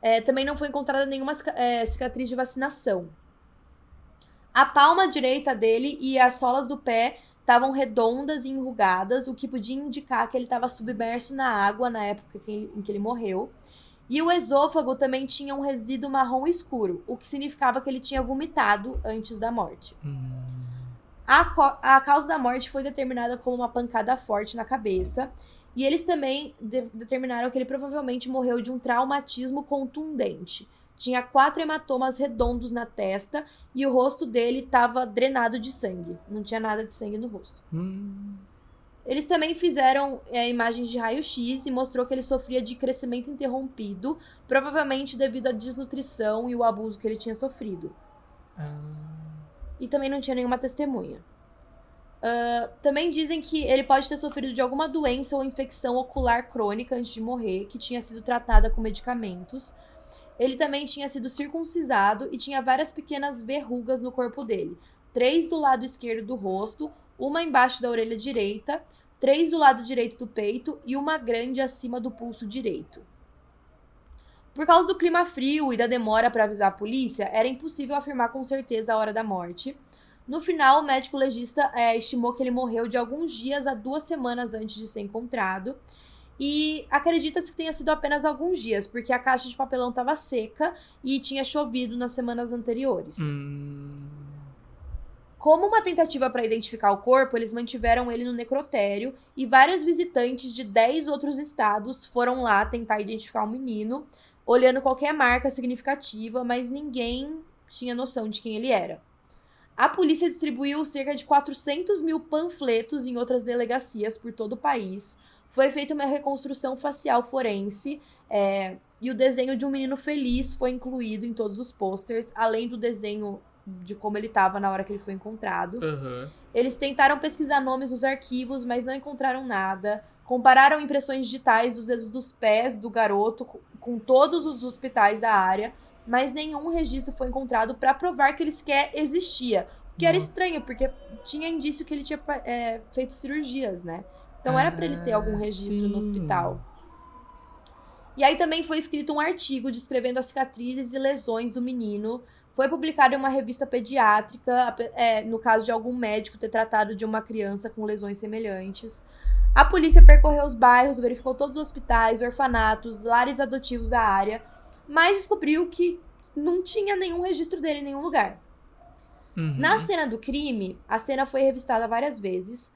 [SPEAKER 1] É, também não foi encontrada nenhuma é, cicatriz de vacinação. A palma direita dele e as solas do pé estavam redondas e enrugadas, o que podia indicar que ele estava submerso na água na época que em que ele morreu. E o esôfago também tinha um resíduo marrom escuro, o que significava que ele tinha vomitado antes da morte.
[SPEAKER 2] Hum.
[SPEAKER 1] A, a causa da morte foi determinada como uma pancada forte na cabeça. E eles também de- determinaram que ele provavelmente morreu de um traumatismo contundente. Tinha quatro hematomas redondos na testa e o rosto dele estava drenado de sangue. Não tinha nada de sangue no rosto.
[SPEAKER 2] Hum.
[SPEAKER 1] Eles também fizeram é, imagens de raio-x e mostrou que ele sofria de crescimento interrompido, provavelmente devido à desnutrição e o abuso que ele tinha sofrido. E também não tinha nenhuma testemunha. Ah, também dizem que ele pode ter sofrido de alguma doença ou infecção ocular crônica antes de morrer, que tinha sido tratada com medicamentos. Ele também tinha sido circuncisado e tinha várias pequenas verrugas no corpo dele. Três do lado esquerdo do rosto, uma embaixo da orelha direita, três do lado direito do peito e uma grande acima do pulso direito. Por causa do clima frio e da demora para avisar a polícia, era impossível afirmar com certeza a hora da morte. No final, o médico legista eh, estimou que ele morreu de alguns dias a duas semanas antes de ser encontrado. E acredita-se que tenha sido apenas alguns dias, porque a caixa de papelão estava seca e tinha chovido nas semanas anteriores.
[SPEAKER 2] Hum.
[SPEAKER 1] Como uma tentativa para identificar o corpo, eles mantiveram ele no necrotério e vários visitantes de 10 outros estados foram lá tentar identificar o menino, olhando qualquer marca significativa, mas ninguém tinha noção de quem ele era. A polícia distribuiu cerca de 400 mil panfletos em outras delegacias por todo o país. Foi feita uma reconstrução facial forense é, e o desenho de um menino feliz foi incluído em todos os posters, além do desenho de como ele estava na hora que ele foi encontrado.
[SPEAKER 2] Uhum.
[SPEAKER 1] Eles tentaram pesquisar nomes nos arquivos, mas não encontraram nada. Compararam impressões digitais dos dedos dos pés do garoto com todos os hospitais da área, mas nenhum registro foi encontrado para provar que ele sequer existia. O que era
[SPEAKER 2] Nossa.
[SPEAKER 1] estranho, porque tinha indício que ele tinha é, feito cirurgias, né? Então era para ele ter algum
[SPEAKER 2] Ah,
[SPEAKER 1] registro no
[SPEAKER 2] sim.
[SPEAKER 1] hospital. E aí também foi escrito um artigo descrevendo as cicatrizes e lesões do menino. Foi publicado em uma revista pediátrica, é, no caso de algum médico ter tratado de uma criança com lesões semelhantes. A polícia percorreu os bairros, verificou todos os hospitais, orfanatos, lares adotivos da área, mas descobriu que não tinha nenhum registro dele em nenhum lugar.
[SPEAKER 2] Uhum.
[SPEAKER 1] Na cena do crime, a cena foi revistada várias vezes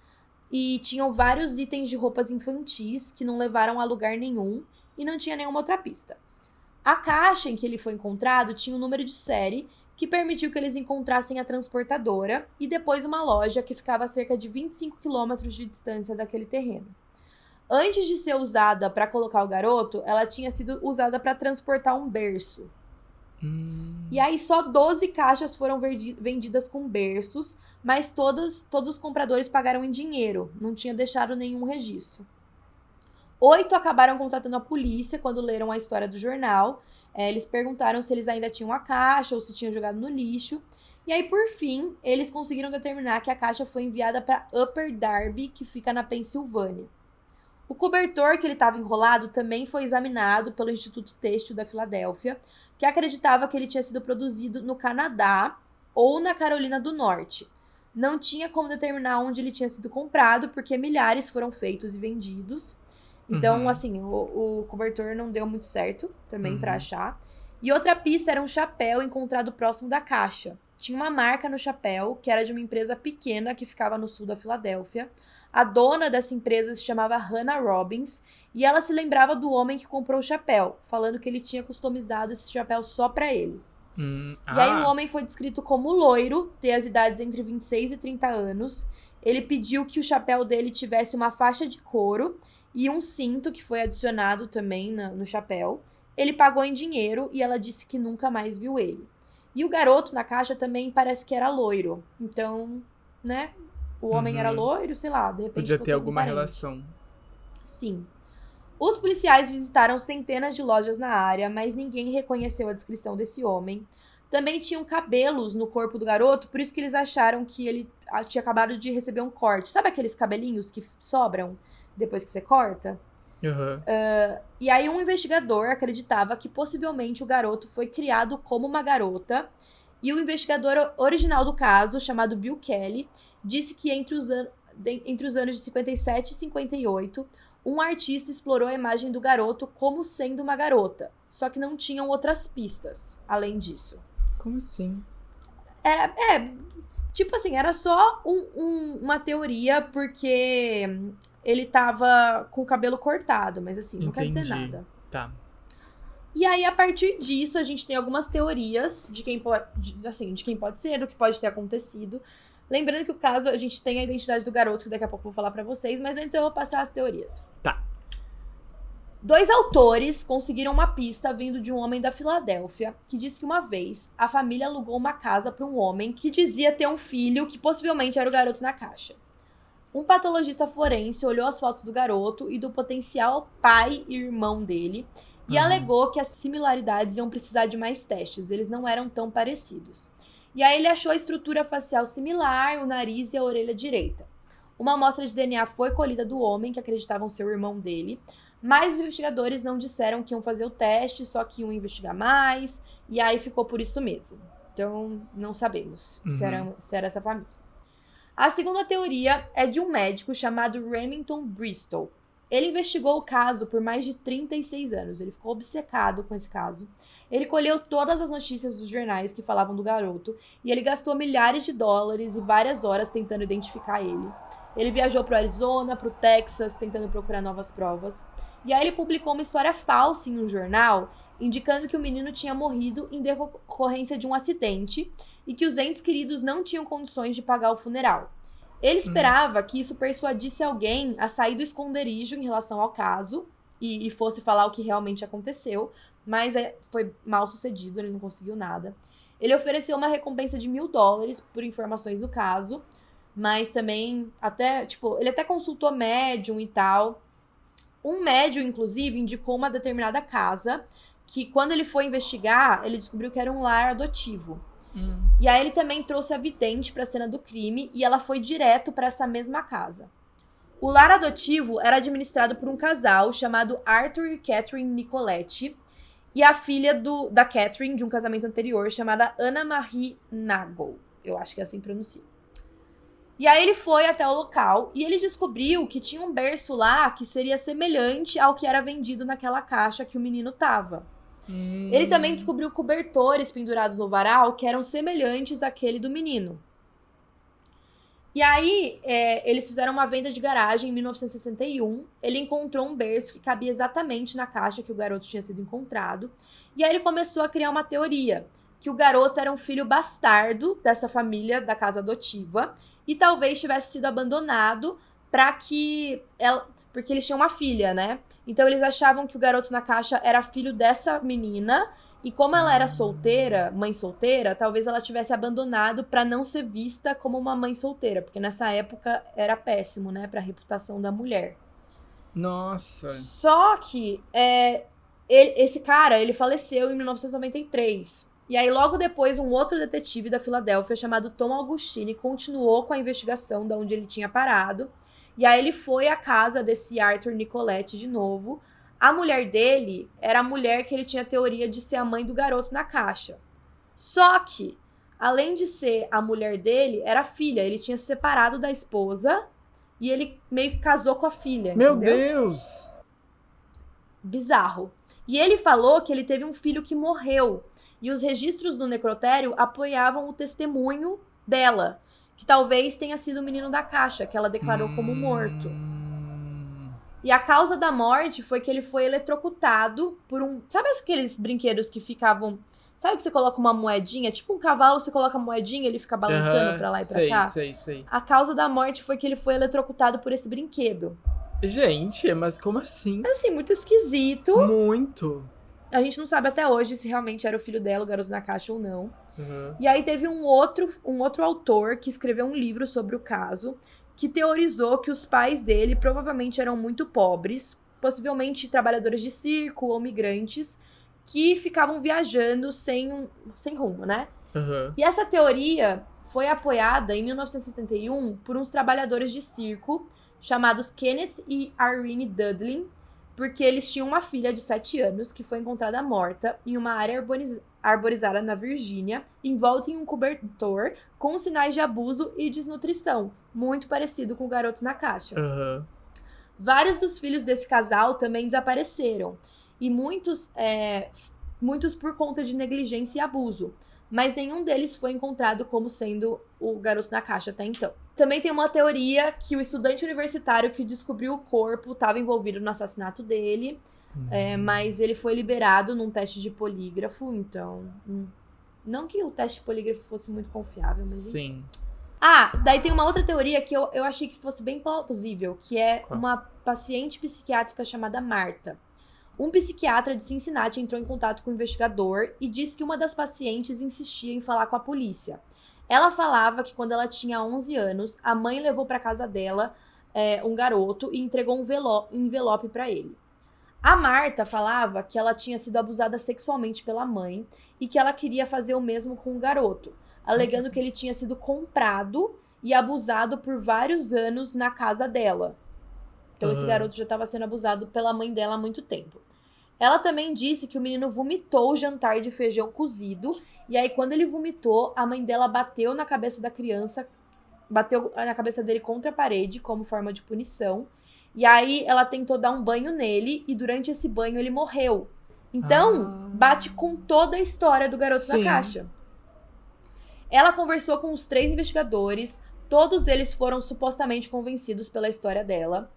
[SPEAKER 1] e tinham vários itens de roupas infantis que não levaram a lugar nenhum e não tinha nenhuma outra pista. A caixa em que ele foi encontrado tinha um número de série que permitiu que eles encontrassem a transportadora e depois uma loja que ficava a cerca de 25 quilômetros de distância daquele terreno. Antes de ser usada para colocar o garoto, ela tinha sido usada para transportar um berço.
[SPEAKER 2] Hum.
[SPEAKER 1] E aí só 12 caixas foram vendidas com berços, mas todas, todos os compradores pagaram em dinheiro, não tinha deixado nenhum registro. Oito acabaram contatando a polícia quando leram a história do jornal. É, eles perguntaram se eles ainda tinham a caixa ou se tinham jogado no lixo. E aí, por fim, eles conseguiram determinar que a caixa foi enviada para Upper Darby, que fica na Pensilvânia. O cobertor que ele estava enrolado também foi examinado pelo Instituto Têxtil da Filadélfia, que acreditava que ele tinha sido produzido no Canadá ou na Carolina do Norte. Não tinha como determinar onde ele tinha sido comprado, porque milhares foram feitos e vendidos. Então,
[SPEAKER 2] Uhum.
[SPEAKER 1] assim, o, o cobertor não deu muito certo também
[SPEAKER 2] Uhum.
[SPEAKER 1] pra achar. E outra pista era um chapéu encontrado próximo da caixa. Tinha uma marca no chapéu, que era de uma empresa pequena que ficava no sul da Filadélfia. A dona dessa empresa se chamava Hannah Robbins e ela se lembrava do homem que comprou o chapéu, falando que ele tinha customizado esse chapéu só pra ele.
[SPEAKER 2] Hum,
[SPEAKER 1] E aí
[SPEAKER 2] ah,
[SPEAKER 1] o homem foi descrito como loiro, ter as idades entre 26 e 30 anos. Ele pediu que o chapéu dele tivesse uma faixa de couro e um cinto que foi adicionado também na- no chapéu. Ele pagou em dinheiro e ela disse que nunca mais viu ele. E o garoto na caixa também parece que era loiro. Então, né? O homem
[SPEAKER 2] Uhum.
[SPEAKER 1] era loiro, sei lá, de repente
[SPEAKER 2] Podia ter
[SPEAKER 1] algum
[SPEAKER 2] alguma
[SPEAKER 1] parente.
[SPEAKER 2] relação.
[SPEAKER 1] Sim. Os policiais visitaram centenas de lojas na área, mas ninguém reconheceu a descrição desse homem. Também tinham cabelos no corpo do garoto, por isso que eles acharam que ele ah, tinha acabado de receber um corte. Sabe aqueles cabelinhos que sobram depois que você corta?
[SPEAKER 2] Aham.
[SPEAKER 1] E aí um investigador acreditava que possivelmente o garoto foi criado como uma garota. E o investigador original do caso, chamado Bill Kelly, disse que entre os, an- entre os anos de 57 e 58, um artista explorou a imagem do garoto como sendo uma garota. Só que não tinham outras pistas, além disso.
[SPEAKER 2] Como assim?
[SPEAKER 1] Era, é, tipo assim, era só um- um- uma teoria porque ele tava com o cabelo cortado, mas assim, não quer dizer
[SPEAKER 2] Entendi.
[SPEAKER 1] nada.
[SPEAKER 2] Tá.
[SPEAKER 1] E aí, a partir disso, a gente tem algumas teorias de quem pode, de- assim, de quem pode ser, do que pode ter acontecido. Lembrando que o caso, a gente tem a identidade do garoto, que daqui a pouco eu vou falar pra vocês, mas antes eu vou passar as teorias.
[SPEAKER 2] Tá.
[SPEAKER 1] Dois autores conseguiram uma pista vindo de um homem da Filadélfia que disse que uma vez a família alugou uma casa para um homem que dizia ter um filho que possivelmente era o garoto na caixa. Um patologista forense olhou as fotos do garoto e do potencial pai e irmão dele e
[SPEAKER 2] Uhum.
[SPEAKER 1] alegou que as similaridades iam precisar de mais testes, eles não eram tão parecidos. E aí ele achou a estrutura facial similar, o nariz e a orelha direita. Uma amostra de DNA foi colhida do homem que acreditavam ser o irmão dele, mas os investigadores não disseram que iam fazer o teste, só que iam investigar mais, e aí ficou por isso mesmo. Então, não sabemos
[SPEAKER 2] Uhum.
[SPEAKER 1] se, era, se era essa família. A segunda teoria é de um médico chamado Remington Bristol. Ele investigou o caso por mais de 36 anos. Ele ficou obcecado com esse caso. Ele colheu todas as notícias dos jornais que falavam do garoto e ele gastou milhares de dólares e várias horas tentando identificar ele. Ele viajou para o Arizona, para o Texas, tentando procurar novas provas. E aí ele publicou uma história falsa em um jornal, indicando que o menino tinha morrido em decorrência de um acidente e que os entes queridos não tinham condições de pagar o funeral. Ele uhum. esperava que isso persuadisse alguém a sair do esconderijo em relação ao caso e, e fosse falar o que realmente aconteceu, mas é, foi mal sucedido, ele não conseguiu nada. Ele ofereceu uma recompensa de mil dólares por informações do caso, mas também até, tipo, ele até consultou médium e tal. Um médium, inclusive, indicou uma determinada casa que, quando ele foi investigar, ele descobriu que era um lar adotivo. Hum. E aí ele também trouxe a vidente para a cena do crime e ela foi direto para essa mesma casa. O lar adotivo era administrado por um casal chamado Arthur e Catherine Nicoletti e a filha do, da Catherine de um casamento anterior chamada Anna Marie Nagel. Eu acho que é assim que pronuncia. E aí ele foi até o local e ele descobriu que tinha um berço lá que seria semelhante ao que era vendido naquela caixa que o menino tava. Hum. Ele também descobriu cobertores pendurados no varal que eram semelhantes àquele do menino. E aí, é, eles fizeram uma venda de garagem em 1961. Ele encontrou um berço que cabia exatamente na caixa que o garoto tinha sido encontrado. E aí ele começou a criar uma teoria que o garoto era um filho bastardo dessa família da casa adotiva e talvez tivesse sido abandonado para que ela, porque eles tinham uma filha, né? Então eles achavam que o garoto na caixa era filho dessa menina. E como ela era solteira, mãe solteira, talvez ela tivesse abandonado para não ser vista como uma mãe solteira, porque nessa época era péssimo, né, para a reputação da mulher.
[SPEAKER 2] Nossa.
[SPEAKER 1] Só que é, ele, esse cara, ele faleceu em 1993. E aí, logo depois, um outro detetive da Filadélfia, chamado Tom Augustine, continuou com a investigação da onde ele tinha parado. E aí ele foi à casa desse Arthur Nicoletti de novo. A mulher dele era a mulher que ele tinha teoria de ser a mãe do garoto na caixa. Só que, além de ser a mulher dele, era a filha. Ele tinha se separado da esposa e ele meio que casou com a filha.
[SPEAKER 2] Meu entendeu? Deus!
[SPEAKER 1] Bizarro. E ele falou que ele teve um filho que morreu. E os registros do necrotério apoiavam o testemunho dela que talvez tenha sido o menino da caixa, que ela declarou hum... como morto. E a causa da morte foi que ele foi eletrocutado por um. Sabe aqueles brinquedos que ficavam. Sabe que você coloca uma moedinha? Tipo um cavalo, você coloca a moedinha e ele fica balançando uhum, pra lá e pra
[SPEAKER 2] sei,
[SPEAKER 1] cá?
[SPEAKER 2] Sei, sei,
[SPEAKER 1] A causa da morte foi que ele foi eletrocutado por esse brinquedo.
[SPEAKER 2] Gente, mas como assim?
[SPEAKER 1] Assim, muito esquisito.
[SPEAKER 2] Muito.
[SPEAKER 1] A gente não sabe até hoje se realmente era o filho dela, o garoto na caixa ou não. Uhum. E aí teve um outro, um outro autor que escreveu um livro sobre o caso, que teorizou que os pais dele provavelmente eram muito pobres, possivelmente trabalhadores de circo ou migrantes, que ficavam viajando sem, sem rumo, né? Uhum. E essa teoria foi apoiada em 1971 por uns trabalhadores de circo chamados Kenneth e Irene Dudley, porque eles tinham uma filha de 7 anos que foi encontrada morta em uma área arborizada na Virgínia, envolta em um cobertor com sinais de abuso e desnutrição, muito parecido com o garoto na caixa.
[SPEAKER 2] Uhum.
[SPEAKER 1] Vários dos filhos desse casal também desapareceram, e muitos, é, muitos por conta de negligência e abuso mas nenhum deles foi encontrado como sendo o garoto na caixa até então. Também tem uma teoria que o estudante universitário que descobriu o corpo estava envolvido no assassinato dele, uhum. é, mas ele foi liberado num teste de polígrafo, então. Hum, não que o teste de polígrafo fosse muito confiável, mas.
[SPEAKER 2] Sim.
[SPEAKER 1] Ah, daí tem uma outra teoria que eu, eu achei que fosse bem plausível, que é Qual? uma paciente psiquiátrica chamada Marta. Um psiquiatra de Cincinnati entrou em contato com o investigador e disse que uma das pacientes insistia em falar com a polícia. Ela falava que quando ela tinha 11 anos, a mãe levou para casa dela é, um garoto e entregou um envelope para ele. A Marta falava que ela tinha sido abusada sexualmente pela mãe e que ela queria fazer o mesmo com o garoto, alegando que ele tinha sido comprado e abusado por vários anos na casa dela. Então, uhum. esse garoto já estava sendo abusado pela mãe dela há muito tempo. Ela também disse que o menino vomitou o jantar de feijão cozido. E aí, quando ele vomitou, a mãe dela bateu na cabeça da criança, bateu na cabeça dele contra a parede como forma de punição. E aí ela tentou dar um banho nele e durante esse banho ele morreu. Então,
[SPEAKER 2] Ah.
[SPEAKER 1] bate com toda a história do garoto
[SPEAKER 2] Sim.
[SPEAKER 1] da caixa. Ela conversou com os três investigadores, todos eles foram supostamente convencidos pela história dela.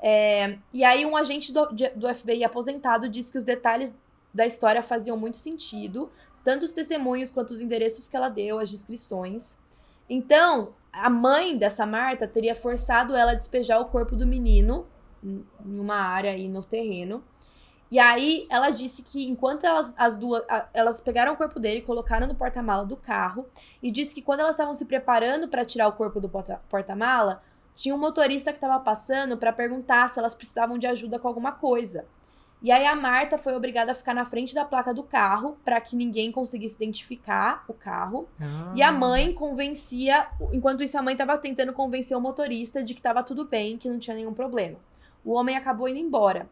[SPEAKER 1] É, e aí, um agente do, do FBI aposentado disse que os detalhes da história faziam muito sentido, tanto os testemunhos quanto os endereços que ela deu, as descrições. Então, a mãe dessa Marta teria forçado ela a despejar o corpo do menino em uma área aí no terreno. E aí ela disse que enquanto elas as duas a- elas pegaram o corpo dele, colocaram no porta-mala do carro e disse que quando elas estavam se preparando para tirar o corpo do porta- porta-mala, tinha um motorista que estava passando para perguntar se elas precisavam de ajuda com alguma coisa. E aí a Marta foi obrigada a ficar na frente da placa do carro para que ninguém conseguisse identificar o carro. E a mãe convencia, enquanto isso a mãe estava tentando convencer o motorista de que estava tudo bem, que não tinha nenhum problema. O homem acabou indo embora.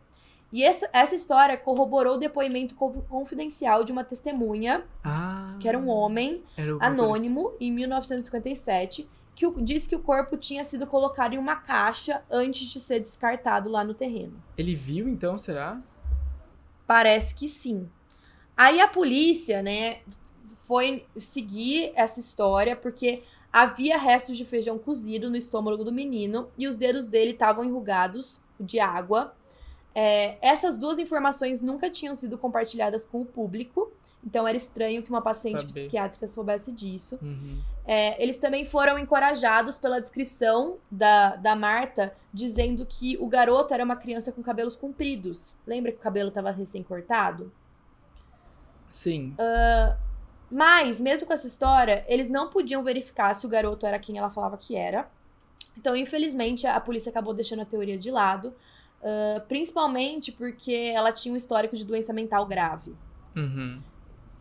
[SPEAKER 1] E essa, essa história corroborou o depoimento conf- confidencial de uma testemunha,
[SPEAKER 2] Ah,
[SPEAKER 1] que era um homem
[SPEAKER 2] era
[SPEAKER 1] anônimo, em 1957, que o, disse que o corpo tinha sido colocado em uma caixa antes de ser descartado lá no terreno.
[SPEAKER 2] Ele viu então, será?
[SPEAKER 1] Parece que sim. Aí a polícia, né, foi seguir essa história porque havia restos de feijão cozido no estômago do menino e os dedos dele estavam enrugados de água. É, essas duas informações nunca tinham sido compartilhadas com o público, então era estranho que uma paciente
[SPEAKER 2] Saber.
[SPEAKER 1] psiquiátrica soubesse disso.
[SPEAKER 2] Uhum.
[SPEAKER 1] É, eles também foram encorajados pela descrição da, da Marta, dizendo que o garoto era uma criança com cabelos compridos. Lembra que o cabelo estava recém-cortado?
[SPEAKER 2] Sim.
[SPEAKER 1] Mas, mesmo com essa história, eles não podiam verificar se o garoto era quem ela falava que era. Então, infelizmente, a polícia acabou deixando a teoria de lado. ah, principalmente porque ela tinha um histórico de doença mental grave.
[SPEAKER 2] Uhum.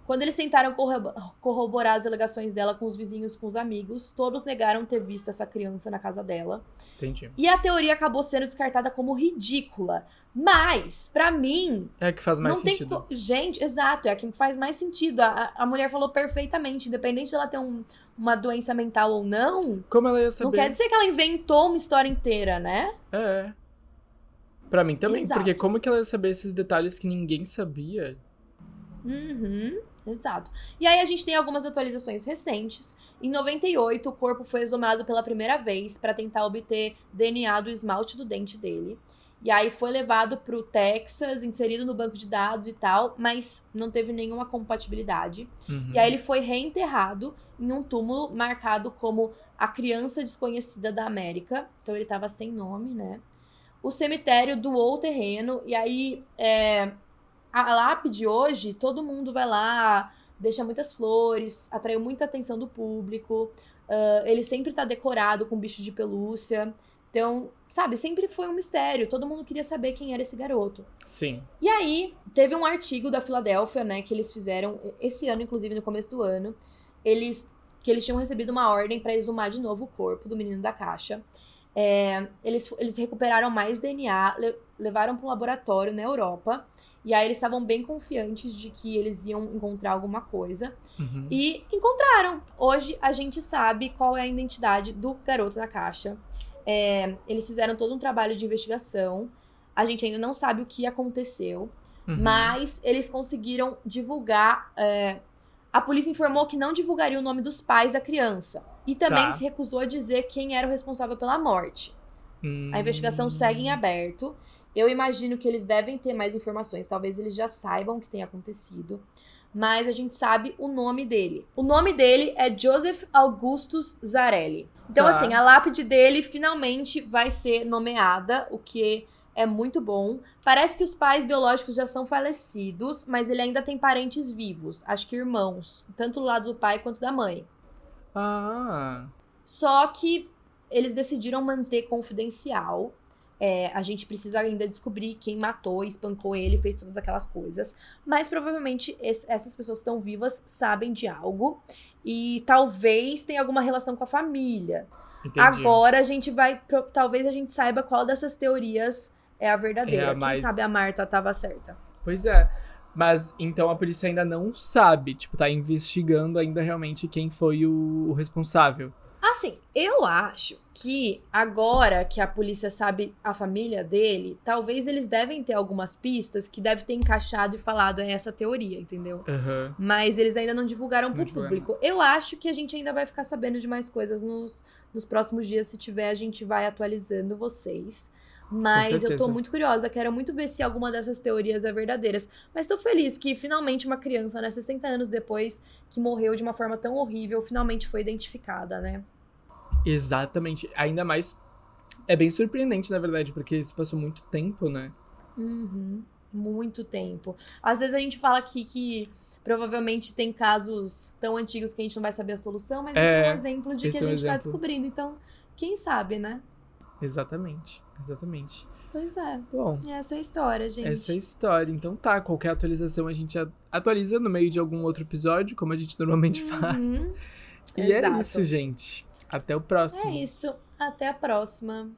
[SPEAKER 1] Quando eles tentaram corrobo- corroborar as alegações dela com os vizinhos, com os amigos, todos negaram ter visto essa criança na casa dela.
[SPEAKER 2] Entendi.
[SPEAKER 1] E a teoria acabou sendo descartada como ridícula. Mas, pra mim,
[SPEAKER 2] É a que faz mais sentido.
[SPEAKER 1] co- Gente, exato, é a que faz mais sentido. A, a mulher falou perfeitamente, independente de ela ter um- uma doença mental ou não,
[SPEAKER 2] Como ela ia saber?
[SPEAKER 1] não quer dizer que ela inventou uma história inteira, né?
[SPEAKER 2] É. Pra mim também,
[SPEAKER 1] Exato.
[SPEAKER 2] porque como que ela ia saber esses detalhes que ninguém sabia?
[SPEAKER 1] Uhum, exato. E aí a gente tem algumas atualizações recentes. Em 98, o corpo foi exumado pela primeira vez para tentar obter DNA do esmalte do dente dele. E aí foi levado pro Texas, inserido no banco de dados e tal, mas não teve nenhuma compatibilidade.
[SPEAKER 2] Uhum.
[SPEAKER 1] E aí ele foi reenterrado em um túmulo marcado como a criança desconhecida da América. Então ele tava sem nome, né? O cemitério doou o terreno e aí é, a lápide hoje, todo mundo vai lá, deixa muitas flores, atraiu muita atenção do público. ah, ele sempre tá decorado com bicho de pelúcia. Então, sabe, sempre foi um mistério. Todo mundo queria saber quem era esse garoto.
[SPEAKER 2] Sim.
[SPEAKER 1] E aí, teve um artigo da Filadélfia, né, que eles fizeram esse ano, inclusive no começo do ano, eles que eles tinham recebido uma ordem para exumar de novo o corpo do menino da caixa. É, eles, eles recuperaram mais DNA, levaram para um laboratório na Europa, e aí eles estavam bem confiantes de que eles iam encontrar alguma coisa.
[SPEAKER 2] Uhum.
[SPEAKER 1] E encontraram. Hoje a gente sabe qual é a identidade do garoto da caixa. É, eles fizeram todo um trabalho de investigação. A gente ainda não sabe o que aconteceu.
[SPEAKER 2] Uhum.
[SPEAKER 1] Mas eles conseguiram divulgar. é, a polícia informou que não divulgaria o nome dos pais da criança. E também
[SPEAKER 2] Tá.
[SPEAKER 1] se recusou a dizer quem era o responsável pela morte.
[SPEAKER 2] Hum.
[SPEAKER 1] A investigação segue em aberto. Eu imagino que eles devem ter mais informações. Talvez eles já saibam o que tem acontecido. Mas a gente sabe o nome dele. O nome dele é Joseph Augustus Zarelli. Então,
[SPEAKER 2] Tá.
[SPEAKER 1] assim, a lápide dele finalmente vai ser nomeada, o que é muito bom. Parece que os pais biológicos já são falecidos, mas ele ainda tem parentes vivos. Acho que irmãos, tanto do lado do pai quanto da mãe.
[SPEAKER 2] Ah.
[SPEAKER 1] Só que eles decidiram manter confidencial. É, a gente precisa ainda descobrir quem matou, espancou ele, fez todas aquelas coisas. Mas provavelmente esse- essas pessoas que estão vivas sabem de algo. E talvez tenha alguma relação com a família.
[SPEAKER 2] Entendi.
[SPEAKER 1] Agora a gente vai. pro- Talvez a gente saiba qual dessas teorias é a verdadeira.
[SPEAKER 2] É a
[SPEAKER 1] Quem sabe a Marta tava certa.
[SPEAKER 2] Pois é. Mas então a polícia ainda não sabe, tipo, tá investigando ainda realmente quem foi o, o responsável.
[SPEAKER 1] Assim, eu acho que agora que a polícia sabe a família dele, talvez eles devem ter algumas pistas que deve ter encaixado e falado é essa teoria, entendeu?
[SPEAKER 2] Aham.
[SPEAKER 1] Mas eles ainda não divulgaram pro
[SPEAKER 2] divulgaram.
[SPEAKER 1] público. Eu acho que a gente ainda vai ficar sabendo de mais coisas nos, nos próximos dias. Se tiver, a gente vai atualizando vocês. Mas eu tô muito curiosa, quero muito ver se alguma dessas teorias é verdadeiras. Mas tô feliz que finalmente uma criança, né, 60 anos depois, que morreu de uma forma tão horrível, finalmente foi identificada, né?
[SPEAKER 2] Exatamente. Ainda mais. É bem surpreendente, na verdade, porque se passou muito tempo, né?
[SPEAKER 1] Uhum. Muito tempo. Às vezes a gente fala aqui que provavelmente tem casos tão antigos que a gente não vai saber a solução, mas esse é
[SPEAKER 2] É,
[SPEAKER 1] um exemplo de que a
[SPEAKER 2] é um
[SPEAKER 1] gente tá
[SPEAKER 2] exemplo.
[SPEAKER 1] descobrindo. Então, quem sabe, né?
[SPEAKER 2] Exatamente. Exatamente.
[SPEAKER 1] Pois é.
[SPEAKER 2] Bom,
[SPEAKER 1] E essa é a história, gente.
[SPEAKER 2] essa é a história. Então tá, qualquer atualização a gente a- atualiza no meio de algum outro episódio, como a gente normalmente faz.
[SPEAKER 1] Uhum.
[SPEAKER 2] E é
[SPEAKER 1] Exato.
[SPEAKER 2] isso, gente. Até o próximo.
[SPEAKER 1] É isso. Até a próxima.